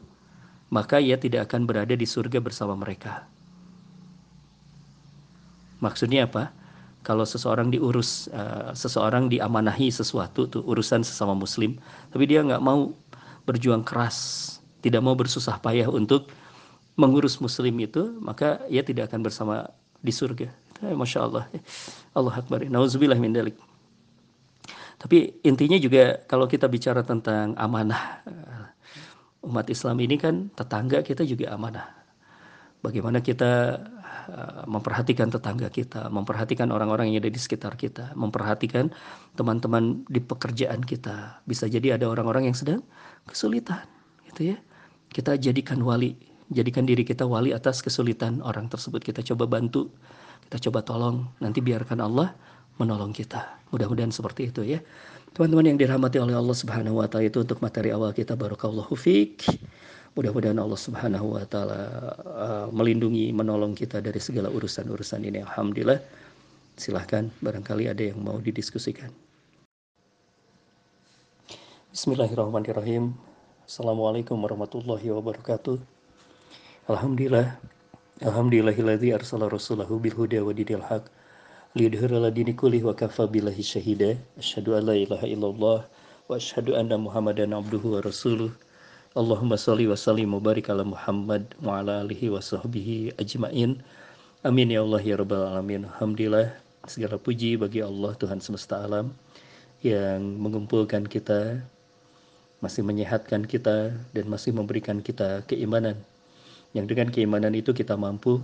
maka ia tidak akan berada di surga bersama mereka Maksudnya apa? Kalau seseorang diurus, uh, seseorang diamanahi sesuatu tuh urusan sesama muslim, tapi dia nggak mau berjuang keras, tidak mau bersusah payah untuk mengurus muslim itu, maka ia tidak akan bersama di surga. Eh, Masya Allah. Allah Akbar. Nauzubillah min dalik. Tapi intinya juga kalau kita bicara tentang amanah eh, umat Islam ini kan tetangga kita juga amanah. Bagaimana kita Eh, memperhatikan tetangga kita, memperhatikan orang-orang yang ada di sekitar kita, memperhatikan teman-teman di pekerjaan kita. Bisa jadi ada orang-orang yang sedang kesulitan, gitu ya. Kita jadikan wali, jadikan diri kita wali atas kesulitan orang tersebut. Kita coba bantu, kita coba tolong, nanti biarkan Allah menolong kita. Mudah-mudahan seperti itu ya. Teman-teman yang dirahmati oleh Allah Subhanahu wa taala itu untuk materi awal kita barakallahu fiik. Mudah-mudahan Allah Subhanahu wa taala uh, melindungi, menolong kita dari segala urusan-urusan ini. Alhamdulillah. Silahkan barangkali ada yang mau didiskusikan. Bismillahirrahmanirrahim. Assalamualaikum warahmatullahi wabarakatuh. Alhamdulillah. Alhamdulillahilladzi arsala rasulahu bil huda wa dinil haq liyudhhira ala dini wa kafa billahi syahida. Asyhadu an la ilaha illallah wa asyhadu anna Muhammadan abduhu wa rasuluh. Allahumma salli wa sallim mubarik ala Muhammad wa ala alihi wa sahbihi ajma'in. Amin ya Allah ya Rabbal Alamin. Alhamdulillah segala puji bagi Allah Tuhan semesta alam yang mengumpulkan kita, masih menyehatkan kita dan masih memberikan kita keimanan. Yang dengan keimanan itu kita mampu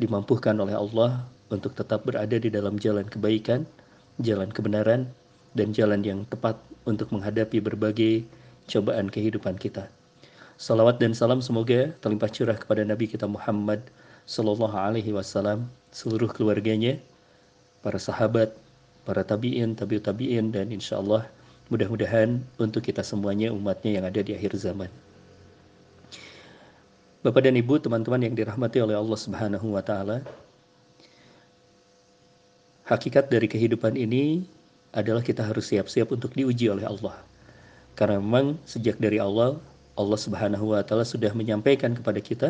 dimampukan oleh Allah untuk tetap berada di dalam jalan kebaikan, jalan kebenaran, dan jalan yang tepat untuk menghadapi berbagai cobaan kehidupan kita. Salawat dan salam semoga terlimpah curah kepada Nabi kita Muhammad Sallallahu Alaihi Wasallam, seluruh keluarganya, para sahabat, para tabi'in, tabi'ut tabi'in, dan insya Allah mudah-mudahan untuk kita semuanya umatnya yang ada di akhir zaman. Bapak dan Ibu, teman-teman yang dirahmati oleh Allah Subhanahu wa taala. Hakikat dari kehidupan ini adalah kita harus siap-siap untuk diuji oleh Allah. Karena memang sejak dari Allah, Allah Subhanahu wa taala sudah menyampaikan kepada kita,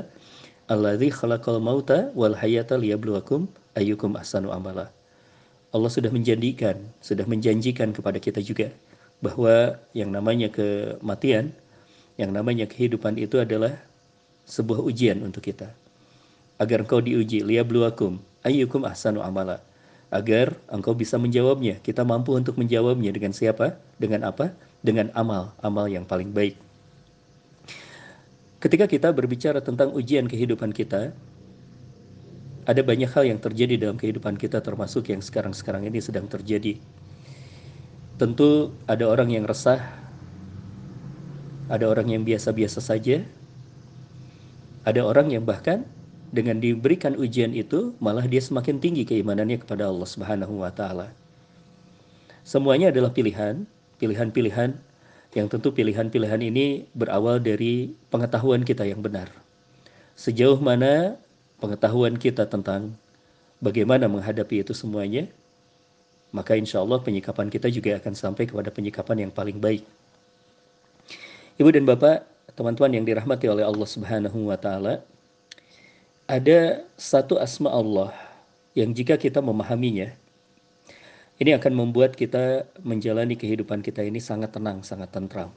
"Alladzi khalaqal mauta wal hayata liyabluwakum ayyukum ahsanu amala." Allah sudah menjanjikan, sudah menjanjikan kepada kita juga bahwa yang namanya kematian, yang namanya kehidupan itu adalah sebuah ujian untuk kita. Agar engkau diuji, liyabluwakum ayyukum ahsanu amala. Agar engkau bisa menjawabnya. Kita mampu untuk menjawabnya dengan siapa? Dengan apa? Dengan amal, amal yang paling baik. Ketika kita berbicara tentang ujian kehidupan kita, ada banyak hal yang terjadi dalam kehidupan kita termasuk yang sekarang-sekarang ini sedang terjadi. Tentu ada orang yang resah, ada orang yang biasa-biasa saja, ada orang yang bahkan dengan diberikan ujian itu malah dia semakin tinggi keimanannya kepada Allah Subhanahu wa taala. Semuanya adalah pilihan, pilihan-pilihan yang tentu pilihan-pilihan ini berawal dari pengetahuan kita yang benar. Sejauh mana pengetahuan kita tentang bagaimana menghadapi itu semuanya, maka insya Allah penyikapan kita juga akan sampai kepada penyikapan yang paling baik. Ibu dan Bapak, teman-teman yang dirahmati oleh Allah Subhanahu wa taala, ada satu asma Allah yang jika kita memahaminya, ini akan membuat kita menjalani kehidupan kita ini sangat tenang, sangat tentram.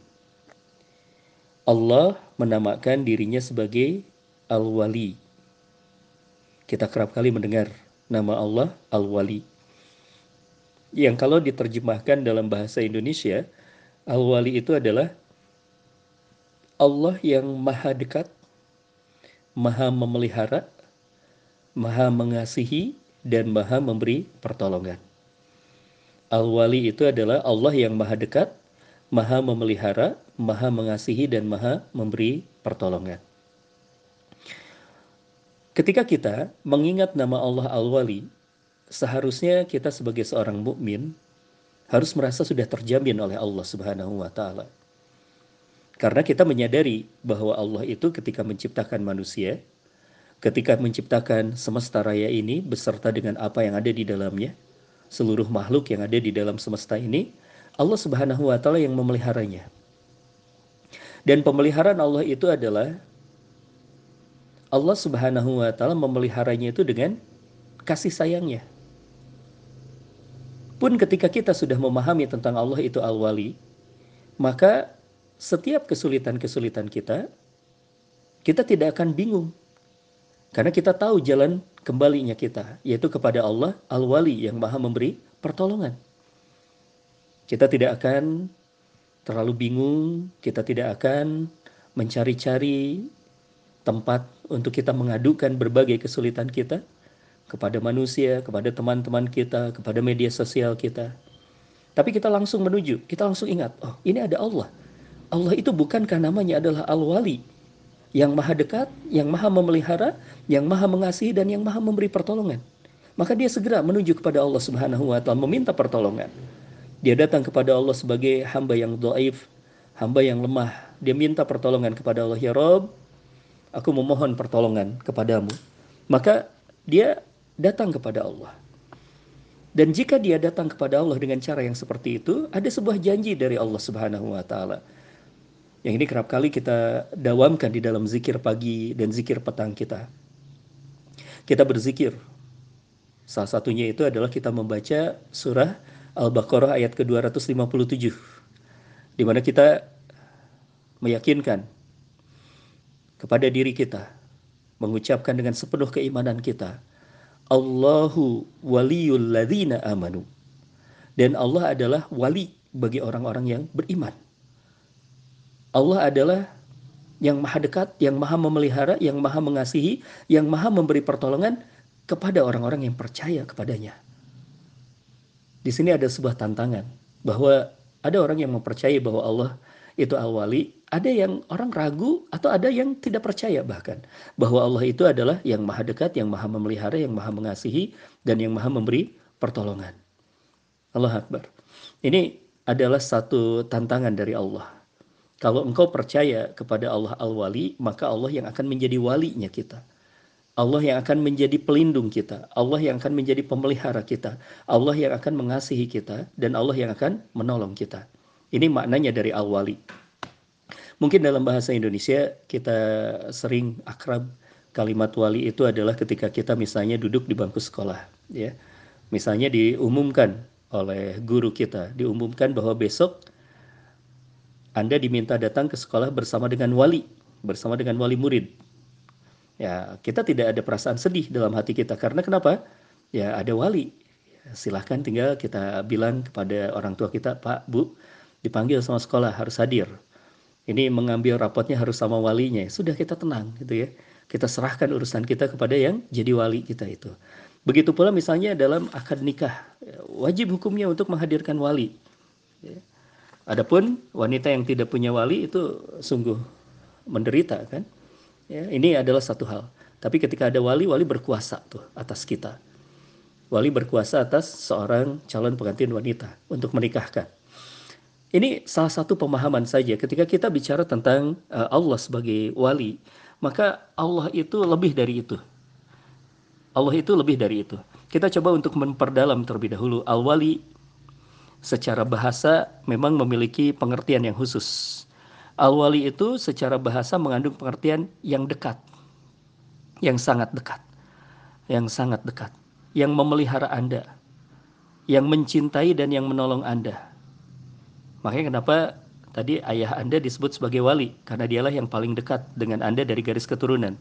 Allah menamakan dirinya sebagai Al-Wali, kita kerap kali mendengar nama Allah Al-Wali. Yang kalau diterjemahkan dalam bahasa Indonesia, Al-Wali itu adalah Allah yang maha dekat, maha memelihara, maha mengasihi, dan maha memberi pertolongan. Al-Wali itu adalah Allah yang maha dekat, maha memelihara, maha mengasihi, dan maha memberi pertolongan. Ketika kita mengingat nama Allah Al-Wali, seharusnya kita sebagai seorang mukmin harus merasa sudah terjamin oleh Allah Subhanahu wa taala. Karena kita menyadari bahwa Allah itu ketika menciptakan manusia, ketika menciptakan semesta raya ini beserta dengan apa yang ada di dalamnya, seluruh makhluk yang ada di dalam semesta ini, Allah Subhanahu wa taala yang memeliharanya. Dan pemeliharaan Allah itu adalah Allah Subhanahu wa taala memeliharanya itu dengan kasih sayangnya. Pun ketika kita sudah memahami tentang Allah itu Al-Wali, maka setiap kesulitan-kesulitan kita kita tidak akan bingung. Karena kita tahu jalan kembalinya kita, yaitu kepada Allah Al-Wali yang Maha memberi pertolongan. Kita tidak akan terlalu bingung, kita tidak akan mencari-cari tempat untuk kita mengadukan berbagai kesulitan kita kepada manusia, kepada teman-teman kita, kepada media sosial kita. Tapi kita langsung menuju, kita langsung ingat, oh ini ada Allah. Allah itu bukankah namanya adalah Al-Wali, yang maha dekat, yang maha memelihara, yang maha mengasihi, dan yang maha memberi pertolongan. Maka dia segera menuju kepada Allah Subhanahu wa taala meminta pertolongan. Dia datang kepada Allah sebagai hamba yang doaif, hamba yang lemah. Dia minta pertolongan kepada Allah, ya Rob, aku memohon pertolongan kepadamu. Maka dia datang kepada Allah. Dan jika dia datang kepada Allah dengan cara yang seperti itu, ada sebuah janji dari Allah Subhanahu wa taala. Yang ini kerap kali kita dawamkan di dalam zikir pagi dan zikir petang kita. Kita berzikir. Salah satunya itu adalah kita membaca surah Al-Baqarah ayat ke-257. Di mana kita meyakinkan kepada diri kita, mengucapkan dengan sepenuh keimanan kita, Allahu waliyul ladzina amanu. Dan Allah adalah wali bagi orang-orang yang beriman. Allah adalah yang maha dekat, yang maha memelihara, yang maha mengasihi, yang maha memberi pertolongan kepada orang-orang yang percaya kepadanya. Di sini ada sebuah tantangan bahwa ada orang yang mempercayai bahwa Allah itu al-wali, ada yang orang ragu atau ada yang tidak percaya bahkan bahwa Allah itu adalah yang maha dekat, yang maha memelihara, yang maha mengasihi dan yang maha memberi pertolongan. Allah Akbar. Ini adalah satu tantangan dari Allah. Kalau engkau percaya kepada Allah Al-Wali, maka Allah yang akan menjadi walinya kita. Allah yang akan menjadi pelindung kita, Allah yang akan menjadi pemelihara kita, Allah yang akan mengasihi kita, dan Allah yang akan menolong kita. Ini maknanya dari Al-Wali. Mungkin dalam bahasa Indonesia kita sering akrab kalimat wali itu adalah ketika kita misalnya duduk di bangku sekolah, ya. Misalnya diumumkan oleh guru kita diumumkan bahwa besok Anda diminta datang ke sekolah bersama dengan wali, bersama dengan wali murid. Ya, kita tidak ada perasaan sedih dalam hati kita karena kenapa? Ya, ada wali. Silahkan tinggal kita bilang kepada orang tua kita, Pak, Bu, dipanggil sama sekolah harus hadir. Ini mengambil rapotnya harus sama walinya. Sudah kita tenang gitu ya. Kita serahkan urusan kita kepada yang jadi wali kita itu. Begitu pula misalnya dalam akad nikah, wajib hukumnya untuk menghadirkan wali. Ya. Adapun wanita yang tidak punya wali itu sungguh menderita kan. Ya, ini adalah satu hal. Tapi ketika ada wali, wali berkuasa tuh atas kita. Wali berkuasa atas seorang calon pengantin wanita untuk menikahkan. Ini salah satu pemahaman saja ketika kita bicara tentang uh, Allah sebagai wali, maka Allah itu lebih dari itu. Allah itu lebih dari itu. Kita coba untuk memperdalam terlebih dahulu. Al-wali secara bahasa memang memiliki pengertian yang khusus. Al-wali itu secara bahasa mengandung pengertian yang dekat. Yang sangat dekat. Yang sangat dekat. Yang memelihara Anda. Yang mencintai dan yang menolong Anda. Makanya kenapa tadi ayah Anda disebut sebagai wali. Karena dialah yang paling dekat dengan Anda dari garis keturunan.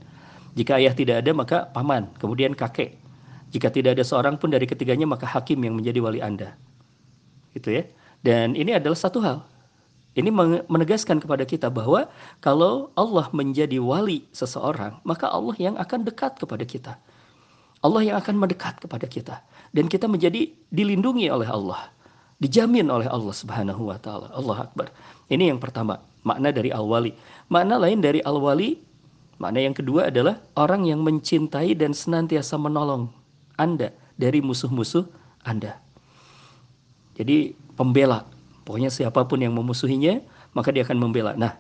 Jika ayah tidak ada maka paman, kemudian kakek. Jika tidak ada seorang pun dari ketiganya maka hakim yang menjadi wali Anda. Gitu ya. Dan ini adalah satu hal. Ini menegaskan kepada kita bahwa kalau Allah menjadi wali seseorang, maka Allah yang akan dekat kepada kita. Allah yang akan mendekat kepada kita dan kita menjadi dilindungi oleh Allah, dijamin oleh Allah Subhanahu wa taala. Allah Akbar. Ini yang pertama, makna dari al-wali. Makna lain dari al-wali Makna yang kedua adalah orang yang mencintai dan senantiasa menolong Anda dari musuh-musuh Anda. Jadi pembela, pokoknya siapa pun yang memusuhinya, maka dia akan membela. Nah,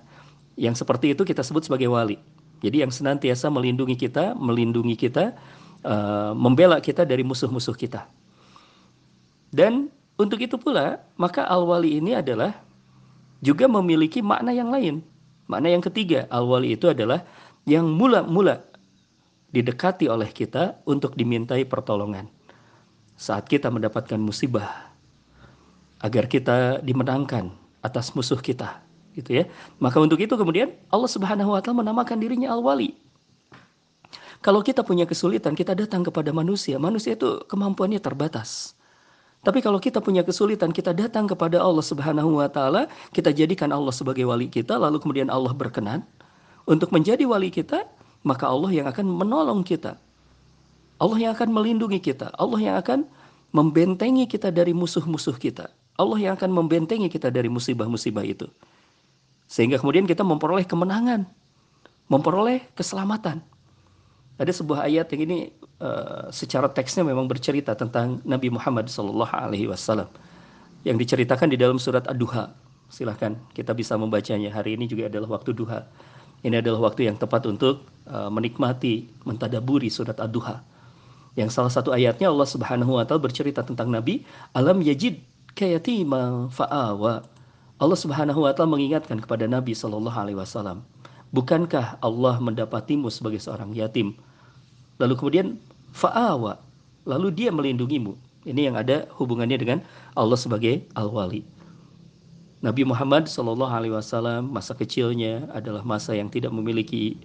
yang seperti itu kita sebut sebagai wali. Jadi yang senantiasa melindungi kita, melindungi kita, uh, membela kita dari musuh-musuh kita. Dan untuk itu pula, maka al-wali ini adalah juga memiliki makna yang lain. Makna yang ketiga, al-wali itu adalah yang mula-mula didekati oleh kita untuk dimintai pertolongan. Saat kita mendapatkan musibah, agar kita dimenangkan atas musuh kita, gitu ya. Maka untuk itu kemudian Allah Subhanahu wa taala menamakan dirinya Al-Wali. Kalau kita punya kesulitan, kita datang kepada manusia. Manusia itu kemampuannya terbatas. Tapi kalau kita punya kesulitan, kita datang kepada Allah Subhanahu wa taala, kita jadikan Allah sebagai wali kita, lalu kemudian Allah berkenan, untuk menjadi wali kita, maka Allah yang akan menolong kita. Allah yang akan melindungi kita. Allah yang akan membentengi kita dari musuh-musuh kita. Allah yang akan membentengi kita dari musibah-musibah itu. Sehingga kemudian kita memperoleh kemenangan, memperoleh keselamatan. Ada sebuah ayat yang ini uh, secara teksnya memang bercerita tentang Nabi Muhammad Wasallam yang diceritakan di dalam surat Ad-Duha. Silahkan kita bisa membacanya. Hari ini juga adalah waktu duha. Ini adalah waktu yang tepat untuk uh, menikmati, mentadaburi surat Ad-Duha. Yang salah satu ayatnya Allah Subhanahu wa taala bercerita tentang Nabi, alam yajid kayatima fa'awa. Allah Subhanahu wa taala mengingatkan kepada Nabi sallallahu alaihi wasallam, bukankah Allah mendapatimu sebagai seorang yatim? Lalu kemudian fa'awa, lalu dia melindungimu. Ini yang ada hubungannya dengan Allah sebagai al-wali. Nabi Muhammad Shallallahu Alaihi Wasallam masa kecilnya adalah masa yang tidak memiliki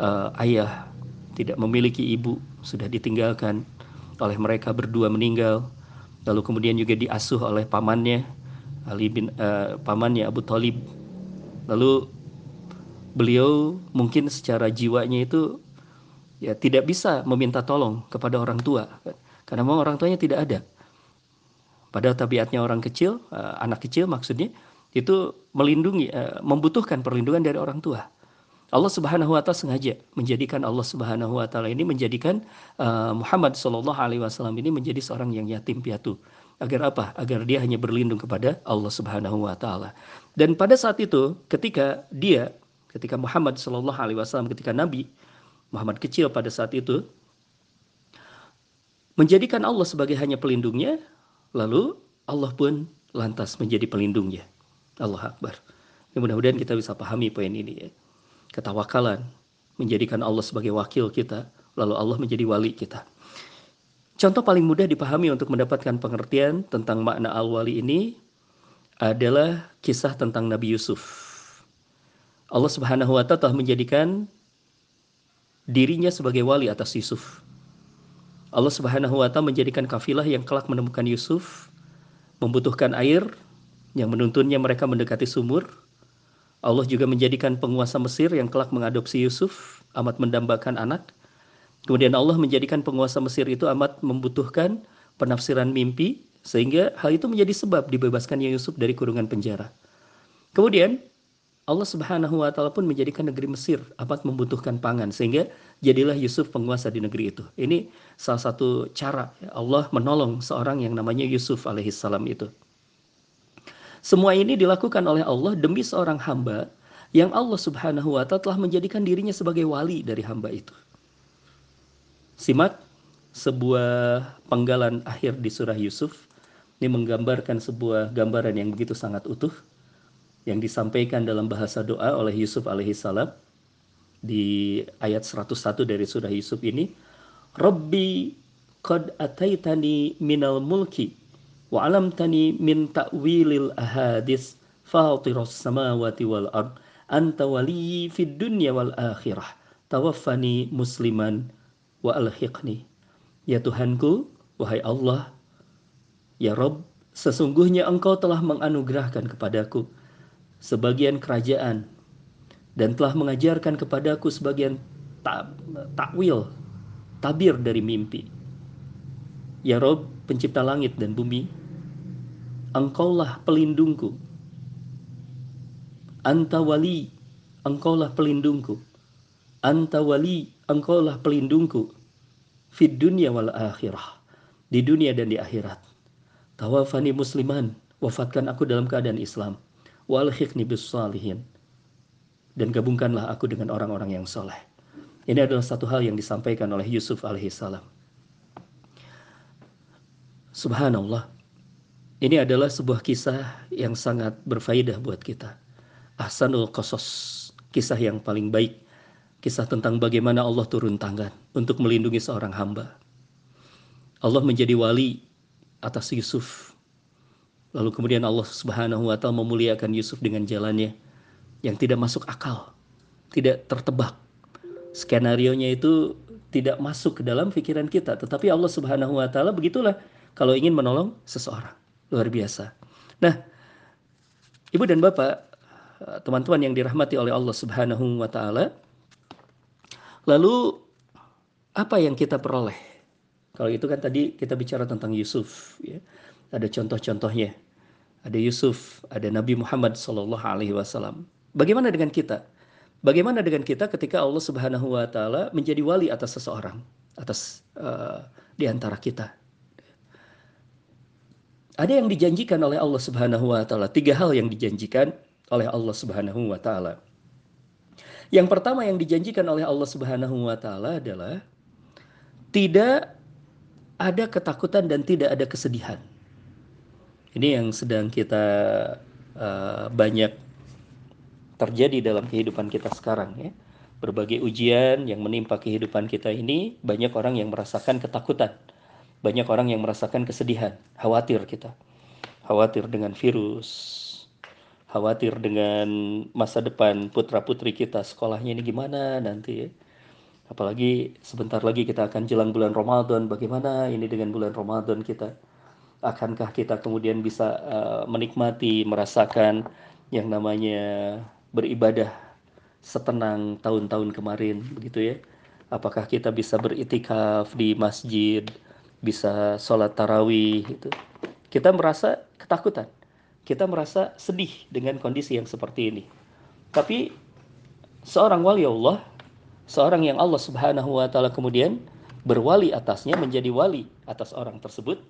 uh, ayah, tidak memiliki ibu, sudah ditinggalkan oleh mereka berdua meninggal. Lalu kemudian juga diasuh oleh pamannya Ali bin uh, pamannya Abu Talib. Lalu beliau mungkin secara jiwanya itu ya tidak bisa meminta tolong kepada orang tua karena memang orang tuanya tidak ada. Padahal tabiatnya orang kecil, uh, anak kecil maksudnya itu melindungi, uh, membutuhkan perlindungan dari orang tua. Allah Subhanahu wa taala sengaja menjadikan Allah Subhanahu wa taala ini menjadikan uh, Muhammad sallallahu alaihi wasallam ini menjadi seorang yang yatim piatu. Agar apa? Agar dia hanya berlindung kepada Allah Subhanahu wa taala. Dan pada saat itu ketika dia ketika Muhammad Shallallahu alaihi wasallam ketika Nabi Muhammad kecil pada saat itu menjadikan Allah sebagai hanya pelindungnya, lalu Allah pun lantas menjadi pelindungnya. Allah Akbar. Ya, mudah-mudahan kita bisa pahami poin ini ya. Ketawakalan menjadikan Allah sebagai wakil kita, lalu Allah menjadi wali kita. Contoh paling mudah dipahami untuk mendapatkan pengertian tentang makna al-wali ini adalah kisah tentang Nabi Yusuf. Allah Subhanahu wa taala telah menjadikan dirinya sebagai wali atas Yusuf. Allah Subhanahu wa taala menjadikan kafilah yang kelak menemukan Yusuf membutuhkan air yang menuntunnya mereka mendekati sumur. Allah juga menjadikan penguasa Mesir yang kelak mengadopsi Yusuf amat mendambakan anak Kemudian Allah menjadikan penguasa Mesir itu amat membutuhkan penafsiran mimpi sehingga hal itu menjadi sebab dibebaskannya Yusuf dari kurungan penjara. Kemudian Allah Subhanahu wa taala pun menjadikan negeri Mesir amat membutuhkan pangan sehingga jadilah Yusuf penguasa di negeri itu. Ini salah satu cara Allah menolong seorang yang namanya Yusuf alaihissalam itu. Semua ini dilakukan oleh Allah demi seorang hamba yang Allah Subhanahu wa taala telah menjadikan dirinya sebagai wali dari hamba itu. Simak sebuah penggalan akhir di surah Yusuf. Ini menggambarkan sebuah gambaran yang begitu sangat utuh yang disampaikan dalam bahasa doa oleh Yusuf alaihissalam di ayat 101 dari surah Yusuf ini. Rabbi qad ataitani minal mulki wa alamtani min ta'wilil ahadis fatiras samawati wal ard anta waliyyi fid dunya wal akhirah tawaffani musliman wa alhiqni. Ya Tuhanku, wahai Allah, ya Rob, sesungguhnya Engkau telah menganugerahkan kepadaku sebagian kerajaan dan telah mengajarkan kepadaku sebagian takwil, tabir dari mimpi. Ya Rob, pencipta langit dan bumi, Engkaulah pelindungku. Anta wali, Engkaulah pelindungku. Anta wali, engkaulah pelindungku. Fid dunia wal akhirah di dunia dan di akhirat. Tawafani musliman wafatkan aku dalam keadaan Islam. Wal khikni bis salihin dan gabungkanlah aku dengan orang-orang yang soleh. Ini adalah satu hal yang disampaikan oleh Yusuf alaihissalam subhanallah ini adalah sebuah kisah yang sangat berfaedah buat kita ahsanul qasas kisah yang paling baik Kisah tentang bagaimana Allah turun tangan untuk melindungi seorang hamba. Allah menjadi wali atas Yusuf. Lalu kemudian Allah Subhanahu wa taala memuliakan Yusuf dengan jalannya yang tidak masuk akal, tidak tertebak. Skenario-nya itu tidak masuk ke dalam pikiran kita, tetapi Allah Subhanahu wa taala begitulah kalau ingin menolong seseorang. Luar biasa. Nah, Ibu dan Bapak, teman-teman yang dirahmati oleh Allah Subhanahu wa taala, Lalu apa yang kita peroleh? Kalau itu kan tadi kita bicara tentang Yusuf, ya. Ada contoh-contohnya. Ada Yusuf, ada Nabi Muhammad Shallallahu Alaihi Wasallam. Bagaimana dengan kita? Bagaimana dengan kita ketika Allah Subhanahu Wa Taala menjadi wali atas seseorang, atas uh, di antara kita? Ada yang dijanjikan oleh Allah Subhanahu Wa Taala. Tiga hal yang dijanjikan oleh Allah Subhanahu Wa Taala. Yang pertama yang dijanjikan oleh Allah Subhanahu wa taala adalah tidak ada ketakutan dan tidak ada kesedihan. Ini yang sedang kita uh, banyak terjadi dalam kehidupan kita sekarang ya. Berbagai ujian yang menimpa kehidupan kita ini banyak orang yang merasakan ketakutan. Banyak orang yang merasakan kesedihan, khawatir kita. Khawatir dengan virus, khawatir dengan masa depan putra-putri kita sekolahnya ini gimana nanti ya. Apalagi sebentar lagi kita akan jelang bulan Ramadan, bagaimana ini dengan bulan Ramadan kita? Akankah kita kemudian bisa uh, menikmati, merasakan yang namanya beribadah setenang tahun-tahun kemarin begitu ya? Apakah kita bisa beritikaf di masjid, bisa sholat tarawih itu? Kita merasa ketakutan kita merasa sedih dengan kondisi yang seperti ini. Tapi seorang wali Allah, seorang yang Allah Subhanahu wa taala kemudian berwali atasnya menjadi wali atas orang tersebut.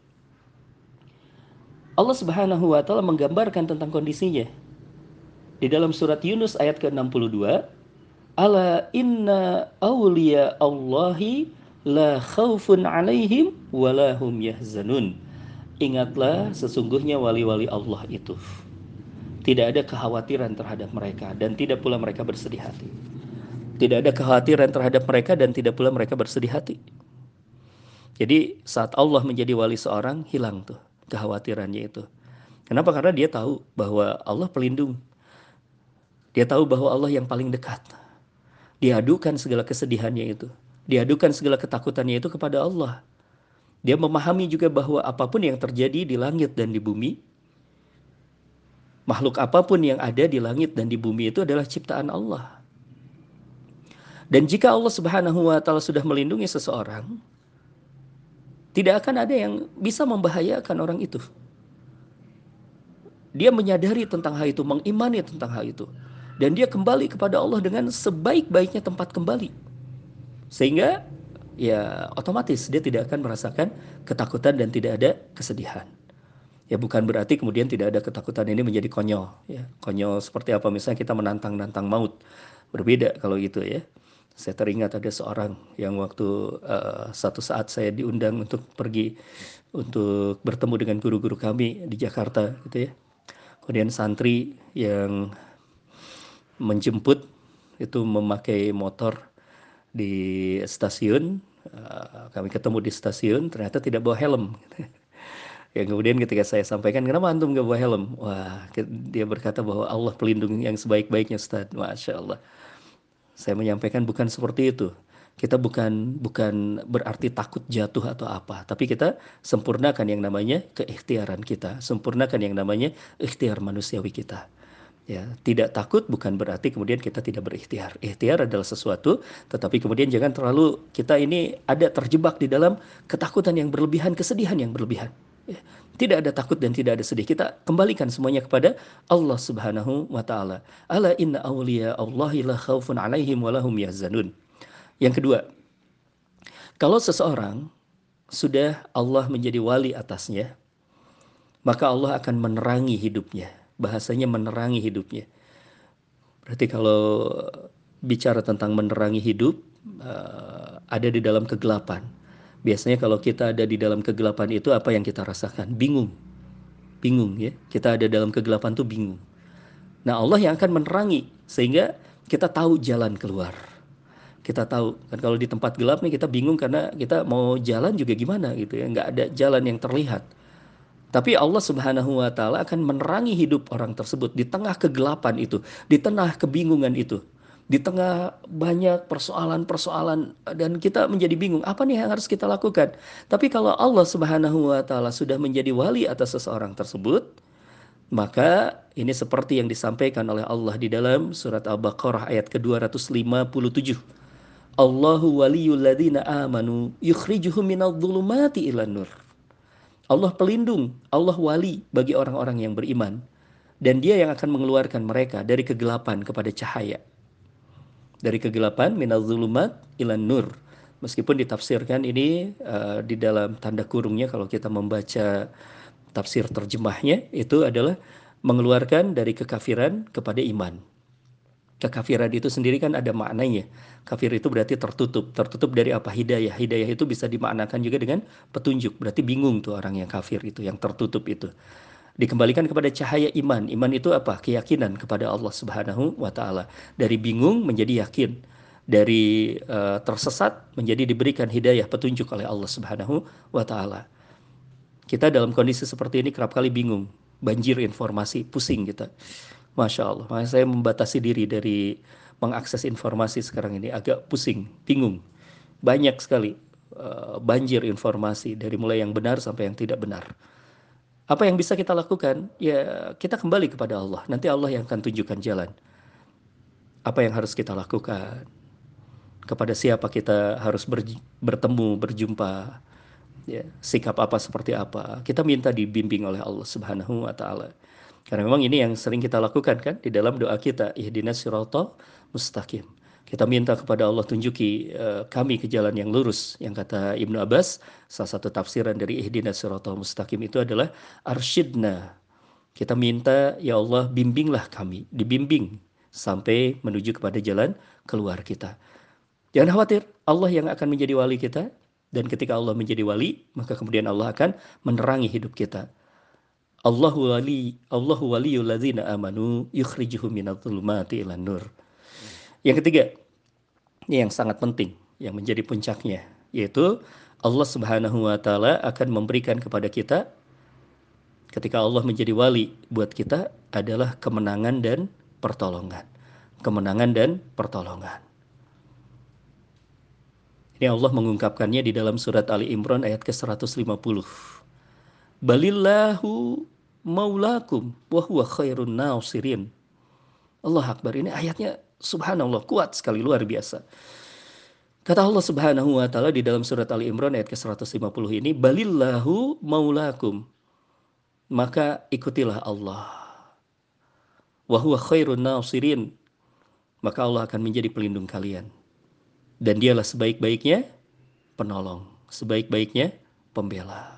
Allah Subhanahu wa taala menggambarkan tentang kondisinya. Di dalam surat Yunus ayat ke-62, Ala inna awliya Allahi la khaufun alaihim walahum yahzanun. Ingatlah sesungguhnya wali-wali Allah itu. Tidak ada kekhawatiran terhadap mereka dan tidak pula mereka bersedih hati. Tidak ada kekhawatiran terhadap mereka dan tidak pula mereka bersedih hati. Jadi saat Allah menjadi wali seorang hilang tuh kekhawatirannya itu. Kenapa? Karena dia tahu bahwa Allah pelindung. Dia tahu bahwa Allah yang paling dekat. Diadukan segala kesedihannya itu. Diadukan segala ketakutannya itu kepada Allah. Dia memahami juga bahwa apa pun yang terjadi di langit dan di bumi, makhluk apa pun yang ada di langit dan di bumi itu adalah ciptaan Allah. Dan jika Allah Subhanahu wa taala sudah melindungi seseorang, tidak akan ada yang bisa membahayakan orang itu. Dia menyadari tentang hal itu, mengimani tentang hal itu. Dan dia kembali kepada Allah dengan sebaik-baiknya tempat kembali. Sehingga ya otomatis dia tidak akan merasakan ketakutan dan tidak ada kesedihan. Ya bukan berarti kemudian tidak ada ketakutan ini menjadi konyol. Ya, konyol seperti apa misalnya kita menantang-nantang maut. Berbeda kalau gitu ya. Saya teringat ada seorang yang waktu uh, satu saat saya diundang untuk pergi untuk bertemu dengan guru-guru kami di Jakarta gitu ya. Kemudian santri yang menjemput itu memakai motor di stasiun. Uh, kami ketemu di stasiun ternyata tidak bawa helm. yang kemudian ketika saya sampaikan kenapa antum gak bawa helm wah dia berkata bahwa Allah pelindung yang sebaik-baiknya Ustaz Masya Allah saya menyampaikan bukan seperti itu. Kita bukan bukan berarti takut jatuh atau apa, tapi kita sempurnakan yang namanya keikhtiaran kita, sempurnakan yang namanya ikhtiar manusiawi kita. Ya, tidak takut bukan berarti kemudian kita tidak berikhtiar. Ikhtiar adalah sesuatu, tetapi kemudian jangan terlalu kita ini ada terjebak di dalam ketakutan yang berlebihan, kesedihan yang berlebihan. Ya, tidak ada takut dan tidak ada sedih. Kita kembalikan semuanya kepada Allah Subhanahu wa taala. Ala inna awliya Allahi la khaufun alaihim wa lahum yahzanun. Yang kedua, kalau seseorang sudah Allah menjadi wali atasnya, maka Allah akan menerangi hidupnya. Bahasanya menerangi hidupnya. Berarti kalau bicara tentang menerangi hidup, uh, ada di dalam kegelapan Biasanya kalau kita ada di dalam kegelapan itu apa yang kita rasakan? Bingung. Bingung ya. Kita ada dalam kegelapan tuh bingung. Nah, Allah yang akan menerangi sehingga kita tahu jalan keluar. Kita tahu kan kalau di tempat gelap nih kita bingung karena kita mau jalan juga gimana gitu ya, nggak ada jalan yang terlihat. Tapi Allah Subhanahu wa taala akan menerangi hidup orang tersebut di tengah kegelapan itu, di tengah kebingungan itu di tengah banyak persoalan-persoalan dan kita menjadi bingung apa nih yang harus kita lakukan. Tapi kalau Allah Subhanahu wa taala sudah menjadi wali atas seseorang tersebut, maka ini seperti yang disampaikan oleh Allah di dalam surat Al-Baqarah ayat ke-257. Allahu waliyul ladzina amanu yukhrijuhum minadh dhulumati ilan nur. Allah pelindung, Allah wali bagi orang-orang yang beriman dan dia yang akan mengeluarkan mereka dari kegelapan kepada cahaya dari kegelapan minal zulumat ilan nur. Meskipun ditafsirkan ini uh, di dalam tanda kurungnya kalau kita membaca tafsir terjemahnya itu adalah mengeluarkan dari kekafiran kepada iman. Kekafiran itu sendiri kan ada maknanya. Kafir itu berarti tertutup. Tertutup dari apa? Hidayah. Hidayah itu bisa dimaknakan juga dengan petunjuk. Berarti bingung tuh orang yang kafir itu, yang tertutup itu dikembalikan kepada cahaya iman. Iman itu apa? Keyakinan kepada Allah Subhanahu wa taala. Dari bingung menjadi yakin, dari uh, tersesat menjadi diberikan hidayah petunjuk oleh Allah Subhanahu wa taala. Kita dalam kondisi seperti ini kerap kali bingung, banjir informasi, pusing kita. Masya Allah, makanya saya membatasi diri dari mengakses informasi sekarang ini agak pusing, bingung. Banyak sekali uh, banjir informasi dari mulai yang benar sampai yang tidak benar. Apa yang bisa kita lakukan? Ya, kita kembali kepada Allah. Nanti Allah yang akan tunjukkan jalan. Apa yang harus kita lakukan? Kepada siapa kita harus ber, bertemu, berjumpa? Ya, sikap apa seperti apa? Kita minta dibimbing oleh Allah Subhanahu wa taala. Karena memang ini yang sering kita lakukan kan di dalam doa kita, ihdinas siratal mustaqim. Kita minta kepada Allah tunjuki uh, kami ke jalan yang lurus. Yang kata Ibnu Abbas, salah satu tafsiran dari ihdinas siratal mustaqim itu adalah arsyidna. Kita minta ya Allah bimbinglah kami, dibimbing sampai menuju kepada jalan keluar kita. Jangan khawatir, Allah yang akan menjadi wali kita dan ketika Allah menjadi wali, maka kemudian Allah akan menerangi hidup kita. Allahu wali Allahu waliyul ladzina amanu yukhrijuhum minadh dhulumati ilan nur. Yang ketiga, ini yang sangat penting, yang menjadi puncaknya, yaitu Allah Subhanahu wa taala akan memberikan kepada kita ketika Allah menjadi wali buat kita adalah kemenangan dan pertolongan. Kemenangan dan pertolongan. Ini Allah mengungkapkannya di dalam surat Ali Imran ayat ke-150. Balillahu maulakum wa huwa khairun nasirin. Allah Akbar. Ini ayatnya subhanallah kuat sekali luar biasa. Kata Allah Subhanahu wa taala di dalam surat Ali Imran ayat ke-150 ini, "Balillahu maulakum." Maka ikutilah Allah. Wa huwa khairun nasirin. Maka Allah akan menjadi pelindung kalian. Dan dialah sebaik-baiknya penolong, sebaik-baiknya pembela.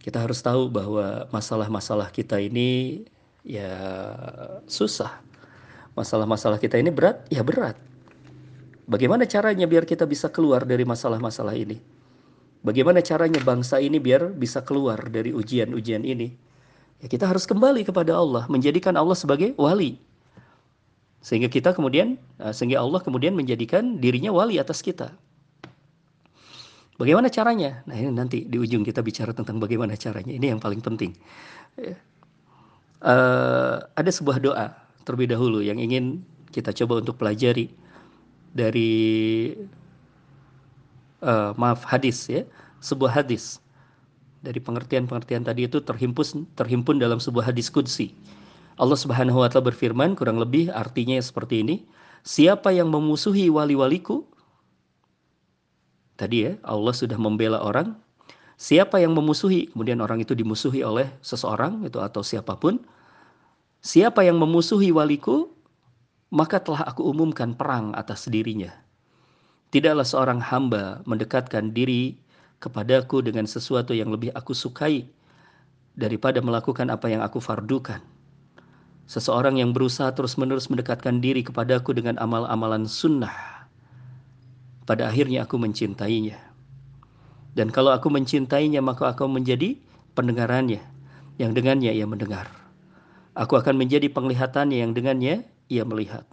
Kita harus tahu bahwa masalah-masalah kita ini ya susah masalah-masalah kita ini berat, ya berat. Bagaimana caranya biar kita bisa keluar dari masalah-masalah ini? Bagaimana caranya bangsa ini biar bisa keluar dari ujian-ujian ini? Ya kita harus kembali kepada Allah, menjadikan Allah sebagai wali. Sehingga kita kemudian, eh, sehingga Allah kemudian menjadikan dirinya wali atas kita. Bagaimana caranya? Nah ini nanti di ujung kita bicara tentang bagaimana caranya. Ini yang paling penting. Uh, ada sebuah doa terlebih dahulu yang ingin kita coba untuk pelajari dari uh, maaf hadis ya sebuah hadis dari pengertian-pengertian tadi itu terhimpun terhimpun dalam sebuah hadis kudsi Allah Subhanahu wa taala berfirman kurang lebih artinya seperti ini siapa yang memusuhi wali-waliku tadi ya Allah sudah membela orang siapa yang memusuhi kemudian orang itu dimusuhi oleh seseorang itu atau siapa pun Siapa yang memusuhi waliku, maka telah aku umumkan perang atas dirinya. Tidaklah seorang hamba mendekatkan diri kepadaku dengan sesuatu yang lebih aku sukai daripada melakukan apa yang aku fardukan. Seseorang yang berusaha terus-menerus mendekatkan diri kepadaku dengan amal-amalan sunnah. Pada akhirnya aku mencintainya. Dan kalau aku mencintainya maka aku menjadi pendengarannya. Yang dengannya ia mendengar Aku akan menjadi penglihatannya yang dengannya ia melihat.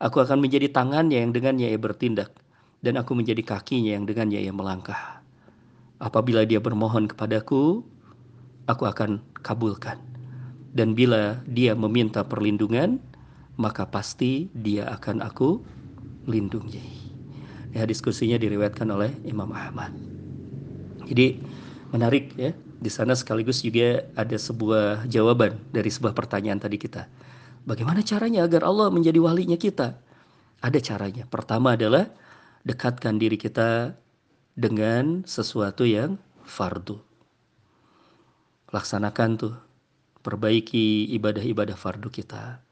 Aku akan menjadi tangannya yang dengannya ia bertindak. Dan aku menjadi kakinya yang dengannya ia melangkah. Apabila dia bermohon kepadaku, aku akan kabulkan. Dan bila dia meminta perlindungan, maka pasti dia akan aku lindungi. Ya, diskusinya diriwayatkan oleh Imam Ahmad. Jadi menarik ya di sana sekaligus juga ada sebuah jawaban dari sebuah pertanyaan tadi kita. Bagaimana caranya agar Allah menjadi walinya kita? Ada caranya. Pertama adalah dekatkan diri kita dengan sesuatu yang fardu. Laksanakan tuh, perbaiki ibadah-ibadah fardu kita.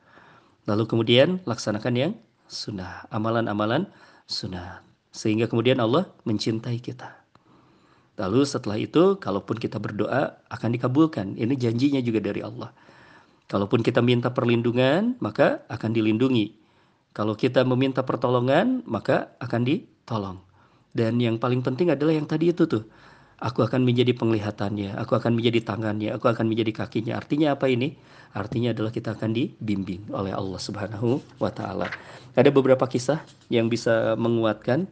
Lalu kemudian laksanakan yang sunnah, amalan-amalan sunnah. Sehingga kemudian Allah mencintai kita. Lalu setelah itu, kalaupun kita berdoa, akan dikabulkan. Ini janjinya juga dari Allah. Kalaupun kita minta perlindungan, maka akan dilindungi. Kalau kita meminta pertolongan, maka akan ditolong. Dan yang paling penting adalah yang tadi itu tuh. Aku akan menjadi penglihatannya, aku akan menjadi tangannya, aku akan menjadi kakinya. Artinya apa ini? Artinya adalah kita akan dibimbing oleh Allah Subhanahu wa taala. Ada beberapa kisah yang bisa menguatkan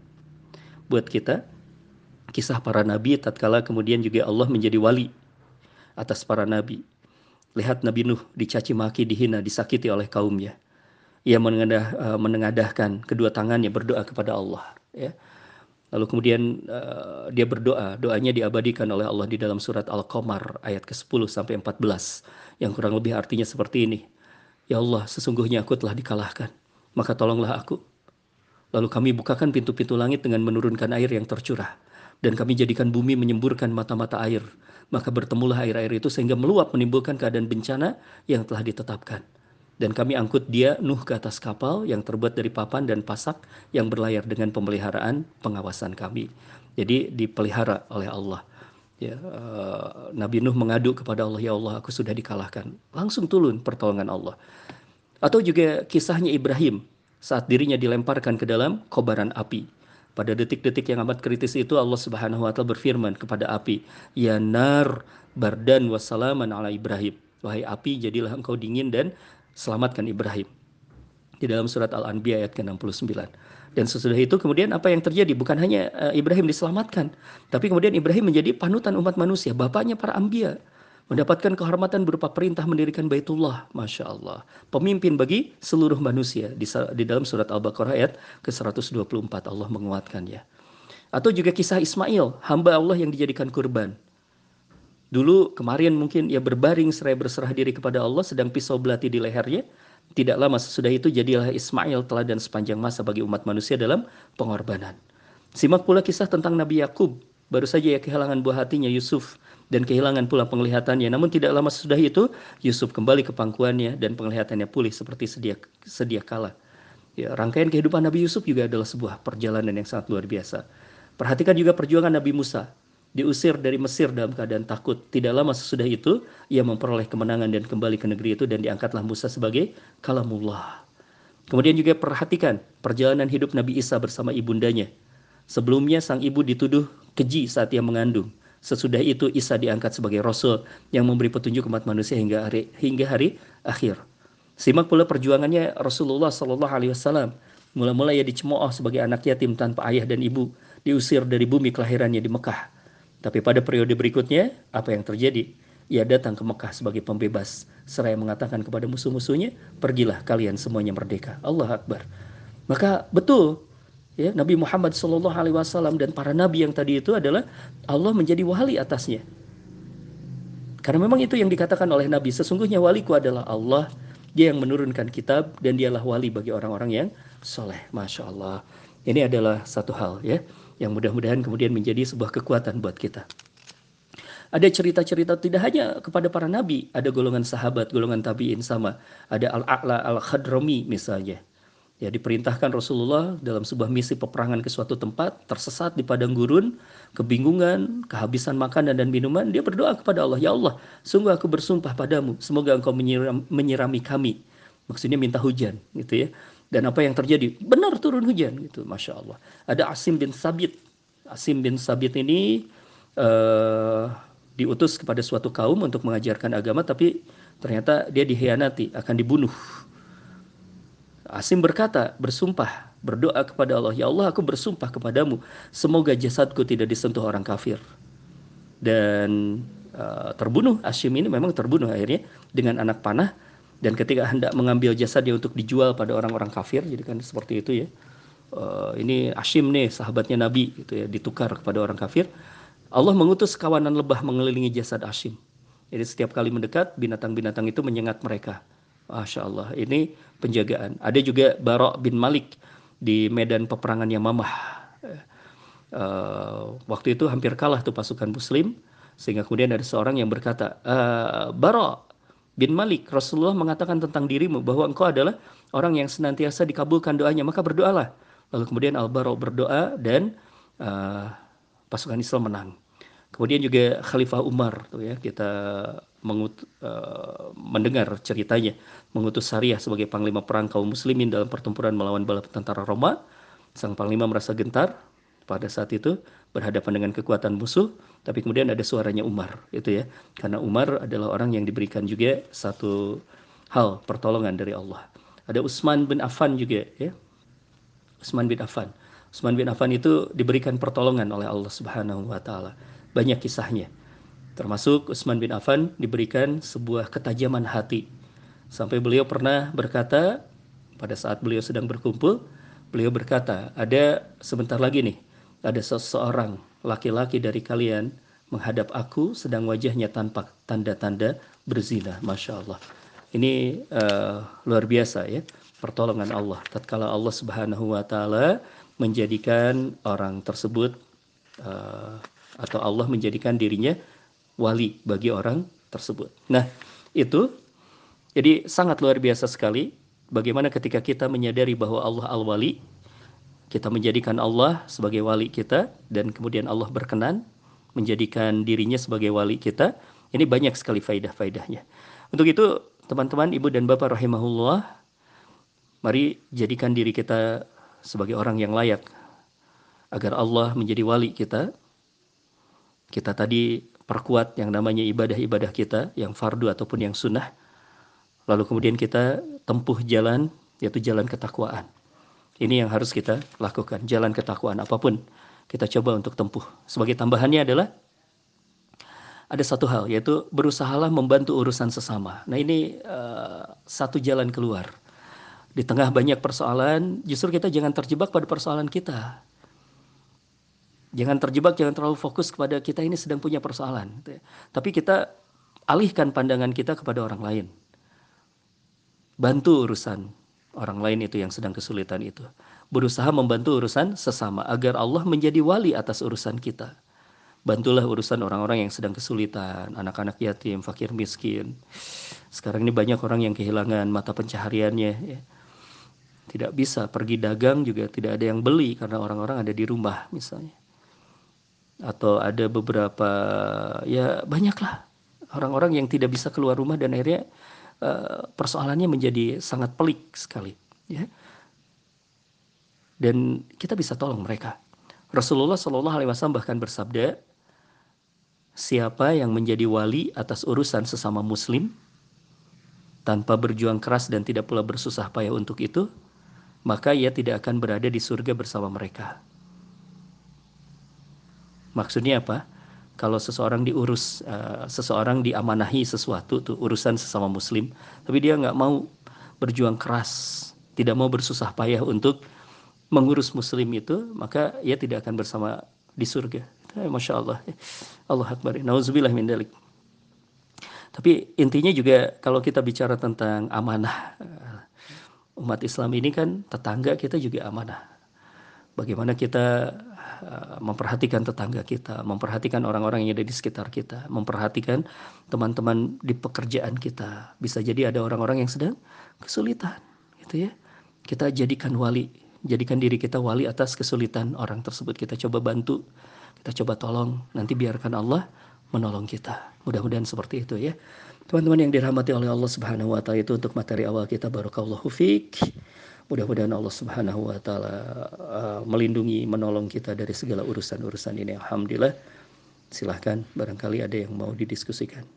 buat kita kisah para nabi tatkala kemudian juga Allah menjadi wali atas para nabi. Lihat Nabi Nuh dicaci maki, dihina, disakiti oleh kaumnya. Ia menengadah, uh, menengadahkan kedua tangannya berdoa kepada Allah. Ya. Lalu kemudian uh, dia berdoa, doanya diabadikan oleh Allah di dalam surat Al-Qamar ayat ke-10 sampai 14 yang kurang lebih artinya seperti ini. Ya Allah, sesungguhnya aku telah dikalahkan, maka tolonglah aku. Lalu kami bukakan pintu-pintu langit dengan menurunkan air yang tercurah dan kami jadikan bumi menyemburkan mata-mata air. Maka bertemulah air-air itu sehingga meluap menimbulkan keadaan bencana yang telah ditetapkan. Dan kami angkut dia Nuh ke atas kapal yang terbuat dari papan dan pasak yang berlayar dengan pemeliharaan pengawasan kami. Jadi dipelihara oleh Allah. Ya, uh, Nabi Nuh mengadu kepada Allah, ya Allah, aku sudah dikalahkan. Langsung turun pertolongan Allah. Atau juga kisahnya Ibrahim saat dirinya dilemparkan ke dalam kobaran api. Pada detik-detik yang amat kritis itu Allah Subhanahu wa taala berfirman kepada api, "Ya nar bardan wassalaman ala Ibrahim." Wahai api, jadilah engkau dingin dan selamatkan Ibrahim. Di dalam surat Al-Anbiya ayat ke-69. Dan sesudah itu kemudian apa yang terjadi? Bukan hanya uh, Ibrahim diselamatkan, tapi kemudian Ibrahim menjadi panutan umat manusia, bapaknya para ambia. Mendapatkan kehormatan berupa perintah mendirikan Baitullah, Masya Allah. Pemimpin bagi seluruh manusia. Di, di dalam surat Al-Baqarah ayat ke-124 Allah menguatkannya. Atau juga kisah Ismail, hamba Allah yang dijadikan kurban. Dulu kemarin mungkin ia berbaring serai berserah diri kepada Allah sedang pisau belati di lehernya. Tidak lama sesudah itu jadilah Ismail teladan sepanjang masa bagi umat manusia dalam pengorbanan. Simak pula kisah tentang Nabi Yakub. Baru saja ia kehilangan buah hatinya Yusuf dan kehilangan pula penglihatannya. Namun tidak lama sesudah itu Yusuf kembali ke pangkuannya dan penglihatannya pulih seperti sedia sedia kala. Ya, rangkaian kehidupan Nabi Yusuf juga adalah sebuah perjalanan yang sangat luar biasa. Perhatikan juga perjuangan Nabi Musa diusir dari Mesir dalam keadaan takut. Tidak lama sesudah itu, ia memperoleh kemenangan dan kembali ke negeri itu dan diangkatlah Musa sebagai kalamullah. Kemudian juga perhatikan perjalanan hidup Nabi Isa bersama ibundanya. Sebelumnya sang ibu dituduh keji saat ia mengandung. Sesudah itu Isa diangkat sebagai rasul yang memberi petunjuk umat manusia hingga hari hingga hari akhir. Simak pula perjuangannya Rasulullah Shallallahu Alaihi Wasallam. Mula-mula ia dicemooh sebagai anak yatim tanpa ayah dan ibu, diusir dari bumi kelahirannya di Mekah. Tapi pada periode berikutnya, apa yang terjadi? Ia datang ke Mekah sebagai pembebas, seraya mengatakan kepada musuh-musuhnya, "Pergilah kalian semuanya merdeka." Allah Akbar. Maka betul ya Nabi Muhammad wasallam dan para nabi yang tadi itu adalah Allah menjadi wali atasnya. Karena memang itu yang dikatakan oleh Nabi, sesungguhnya waliku adalah Allah, dia yang menurunkan kitab dan dialah wali bagi orang-orang yang soleh. Masya Allah. Ini adalah satu hal ya yang mudah-mudahan kemudian menjadi sebuah kekuatan buat kita. Ada cerita-cerita tidak hanya kepada para nabi, ada golongan sahabat, golongan tabi'in sama. Ada Al-A'la Al-Khadrami misalnya. Ya diperintahkan Rasulullah dalam sebuah misi peperangan ke suatu tempat, tersesat di padang gurun, kebingungan, kehabisan makanan dan minuman, dia berdoa kepada Allah, "Ya Allah, sungguh aku bersumpah padamu, semoga Engkau menyiram, menyirami kami." Maksudnya minta hujan, gitu ya. Dan apa yang terjadi? Benar turun hujan gitu, masya Allah. Ada Asim bin Sabit. Asim bin Sabit ini uh, diutus kepada suatu kaum untuk mengajarkan agama, tapi ternyata dia dihianati, akan dibunuh. Asim berkata, bersumpah, berdoa kepada Allah, Ya Allah aku bersumpah kepadamu, semoga jasadku tidak disentuh orang kafir. Dan uh, terbunuh, Asim ini memang terbunuh akhirnya dengan anak panah dan ketika hendak mengambil jasadnya untuk dijual pada orang-orang kafir jadi kan seperti itu ya. Uh, ini Ashim nih sahabatnya Nabi gitu ya ditukar kepada orang kafir. Allah mengutus kawanan lebah mengelilingi jasad Ashim jadi setiap kali mendekat binatang-binatang itu menyengat mereka. Masya Allah ini penjagaan. Ada juga Barok bin Malik di medan peperangan Yamamah uh, waktu itu hampir kalah tuh pasukan muslim sehingga kemudian ada seorang yang berkata uh, Barok bin Malik, Rasulullah mengatakan tentang dirimu bahwa engkau adalah orang yang senantiasa dikabulkan doanya, maka berdoalah. Lalu kemudian Al-Bara berdoa dan uh, pasukan Islam menang. Kemudian juga Khalifah Umar tuh ya kita mengut, uh, mendengar ceritanya mengutus Syariah sebagai panglima perang kaum muslimin dalam pertempuran melawan bala tentara Roma. Sang panglima merasa gentar pada saat itu berhadapan dengan kekuatan musuh, tapi kemudian ada suaranya Umar, itu ya. Karena Umar adalah orang yang diberikan juga satu hal pertolongan dari Allah. Ada Utsman bin Affan juga ya. Utsman bin Affan. Utsman bin Affan itu diberikan pertolongan oleh Allah Subhanahu wa taala. Banyak kisahnya. Termasuk Utsman bin Affan diberikan sebuah ketajaman hati. Sampai beliau pernah berkata pada saat beliau sedang berkumpul, beliau berkata, ada sebentar lagi nih ada seseorang laki-laki dari kalian menghadap aku sedang wajahnya tanpa tanda-tanda berzina. Masya Allah. Ini uh, luar biasa ya pertolongan Allah. Tatkala Allah Subhanahu wa taala menjadikan orang tersebut uh, atau Allah menjadikan dirinya wali bagi orang tersebut. Nah, itu Jadi sangat luar biasa sekali bagaimana ketika kita menyadari bahwa Allah Al-Wali, kita menjadikan Allah sebagai wali kita dan kemudian Allah berkenan menjadikan dirinya sebagai wali kita. Ini banyak sekali faidah-faidahnya. Untuk itu, teman-teman, ibu dan bapak rahimahullah, mari jadikan diri kita sebagai orang yang layak agar Allah menjadi wali kita. Kita tadi perkuat yang namanya ibadah-ibadah kita, yang fardu ataupun yang sunnah. Lalu kemudian kita tempuh jalan, yaitu jalan ketakwaan. Ini yang harus kita lakukan, jalan ketakwaan apa pun kita coba untuk tempuh. Sebagai tambahannya adalah ada satu hal yaitu berusahalah membantu urusan sesama. Nah ini uh, satu jalan keluar. Di tengah banyak persoalan, justru kita jangan terjebak pada persoalan kita. Jangan terjebak, jangan terlalu fokus kepada kita ini sedang punya persoalan. Tapi kita alihkan pandangan kita kepada orang lain. Bantu urusan orang lain itu yang sedang kesulitan itu berusaha membantu urusan sesama agar Allah menjadi wali atas urusan kita. Bantulah urusan orang-orang yang sedang kesulitan, anak-anak yatim, fakir miskin. Sekarang ini banyak orang yang kehilangan mata pencahariannya. Ya. Tidak bisa pergi dagang juga tidak ada yang beli karena orang-orang ada di rumah misalnya. Atau ada beberapa ya banyaklah orang-orang yang tidak bisa keluar rumah dan akhirnya persoalannya menjadi sangat pelik sekali. Ya dan kita bisa tolong mereka. Rasulullah Shallallahu Alaihi Wasallam bahkan bersabda, siapa yang menjadi wali atas urusan sesama Muslim tanpa berjuang keras dan tidak pula bersusah payah untuk itu, maka ia tidak akan berada di surga bersama mereka. Maksudnya apa? Kalau seseorang diurus, uh, seseorang diamanahi sesuatu tuh urusan sesama Muslim, tapi dia nggak mau berjuang keras, tidak mau bersusah payah untuk mengurus muslim itu maka ia tidak akan bersama di surga. Eh, Masya Allah. Allah Akbar. Nauzubillah min dalik. Tapi intinya juga kalau kita bicara tentang amanah eh, umat Islam ini kan tetangga kita juga amanah bagaimana kita eh, memperhatikan tetangga kita, memperhatikan orang-orang yang ada di sekitar kita, memperhatikan teman-teman di pekerjaan kita. Bisa jadi ada orang-orang yang sedang kesulitan, gitu ya. Kita jadikan wali jadikan diri kita wali atas kesulitan orang tersebut. Kita coba bantu, kita coba tolong. Nanti biarkan Allah menolong kita. Mudah-mudahan seperti itu ya. Teman-teman yang dirahmati oleh Allah Subhanahu wa taala itu untuk materi awal kita barakallahu fik. Mudah-mudahan Allah Subhanahu wa taala uh, melindungi, menolong kita dari segala urusan-urusan ini. Alhamdulillah. Silahkan barangkali ada yang mau didiskusikan.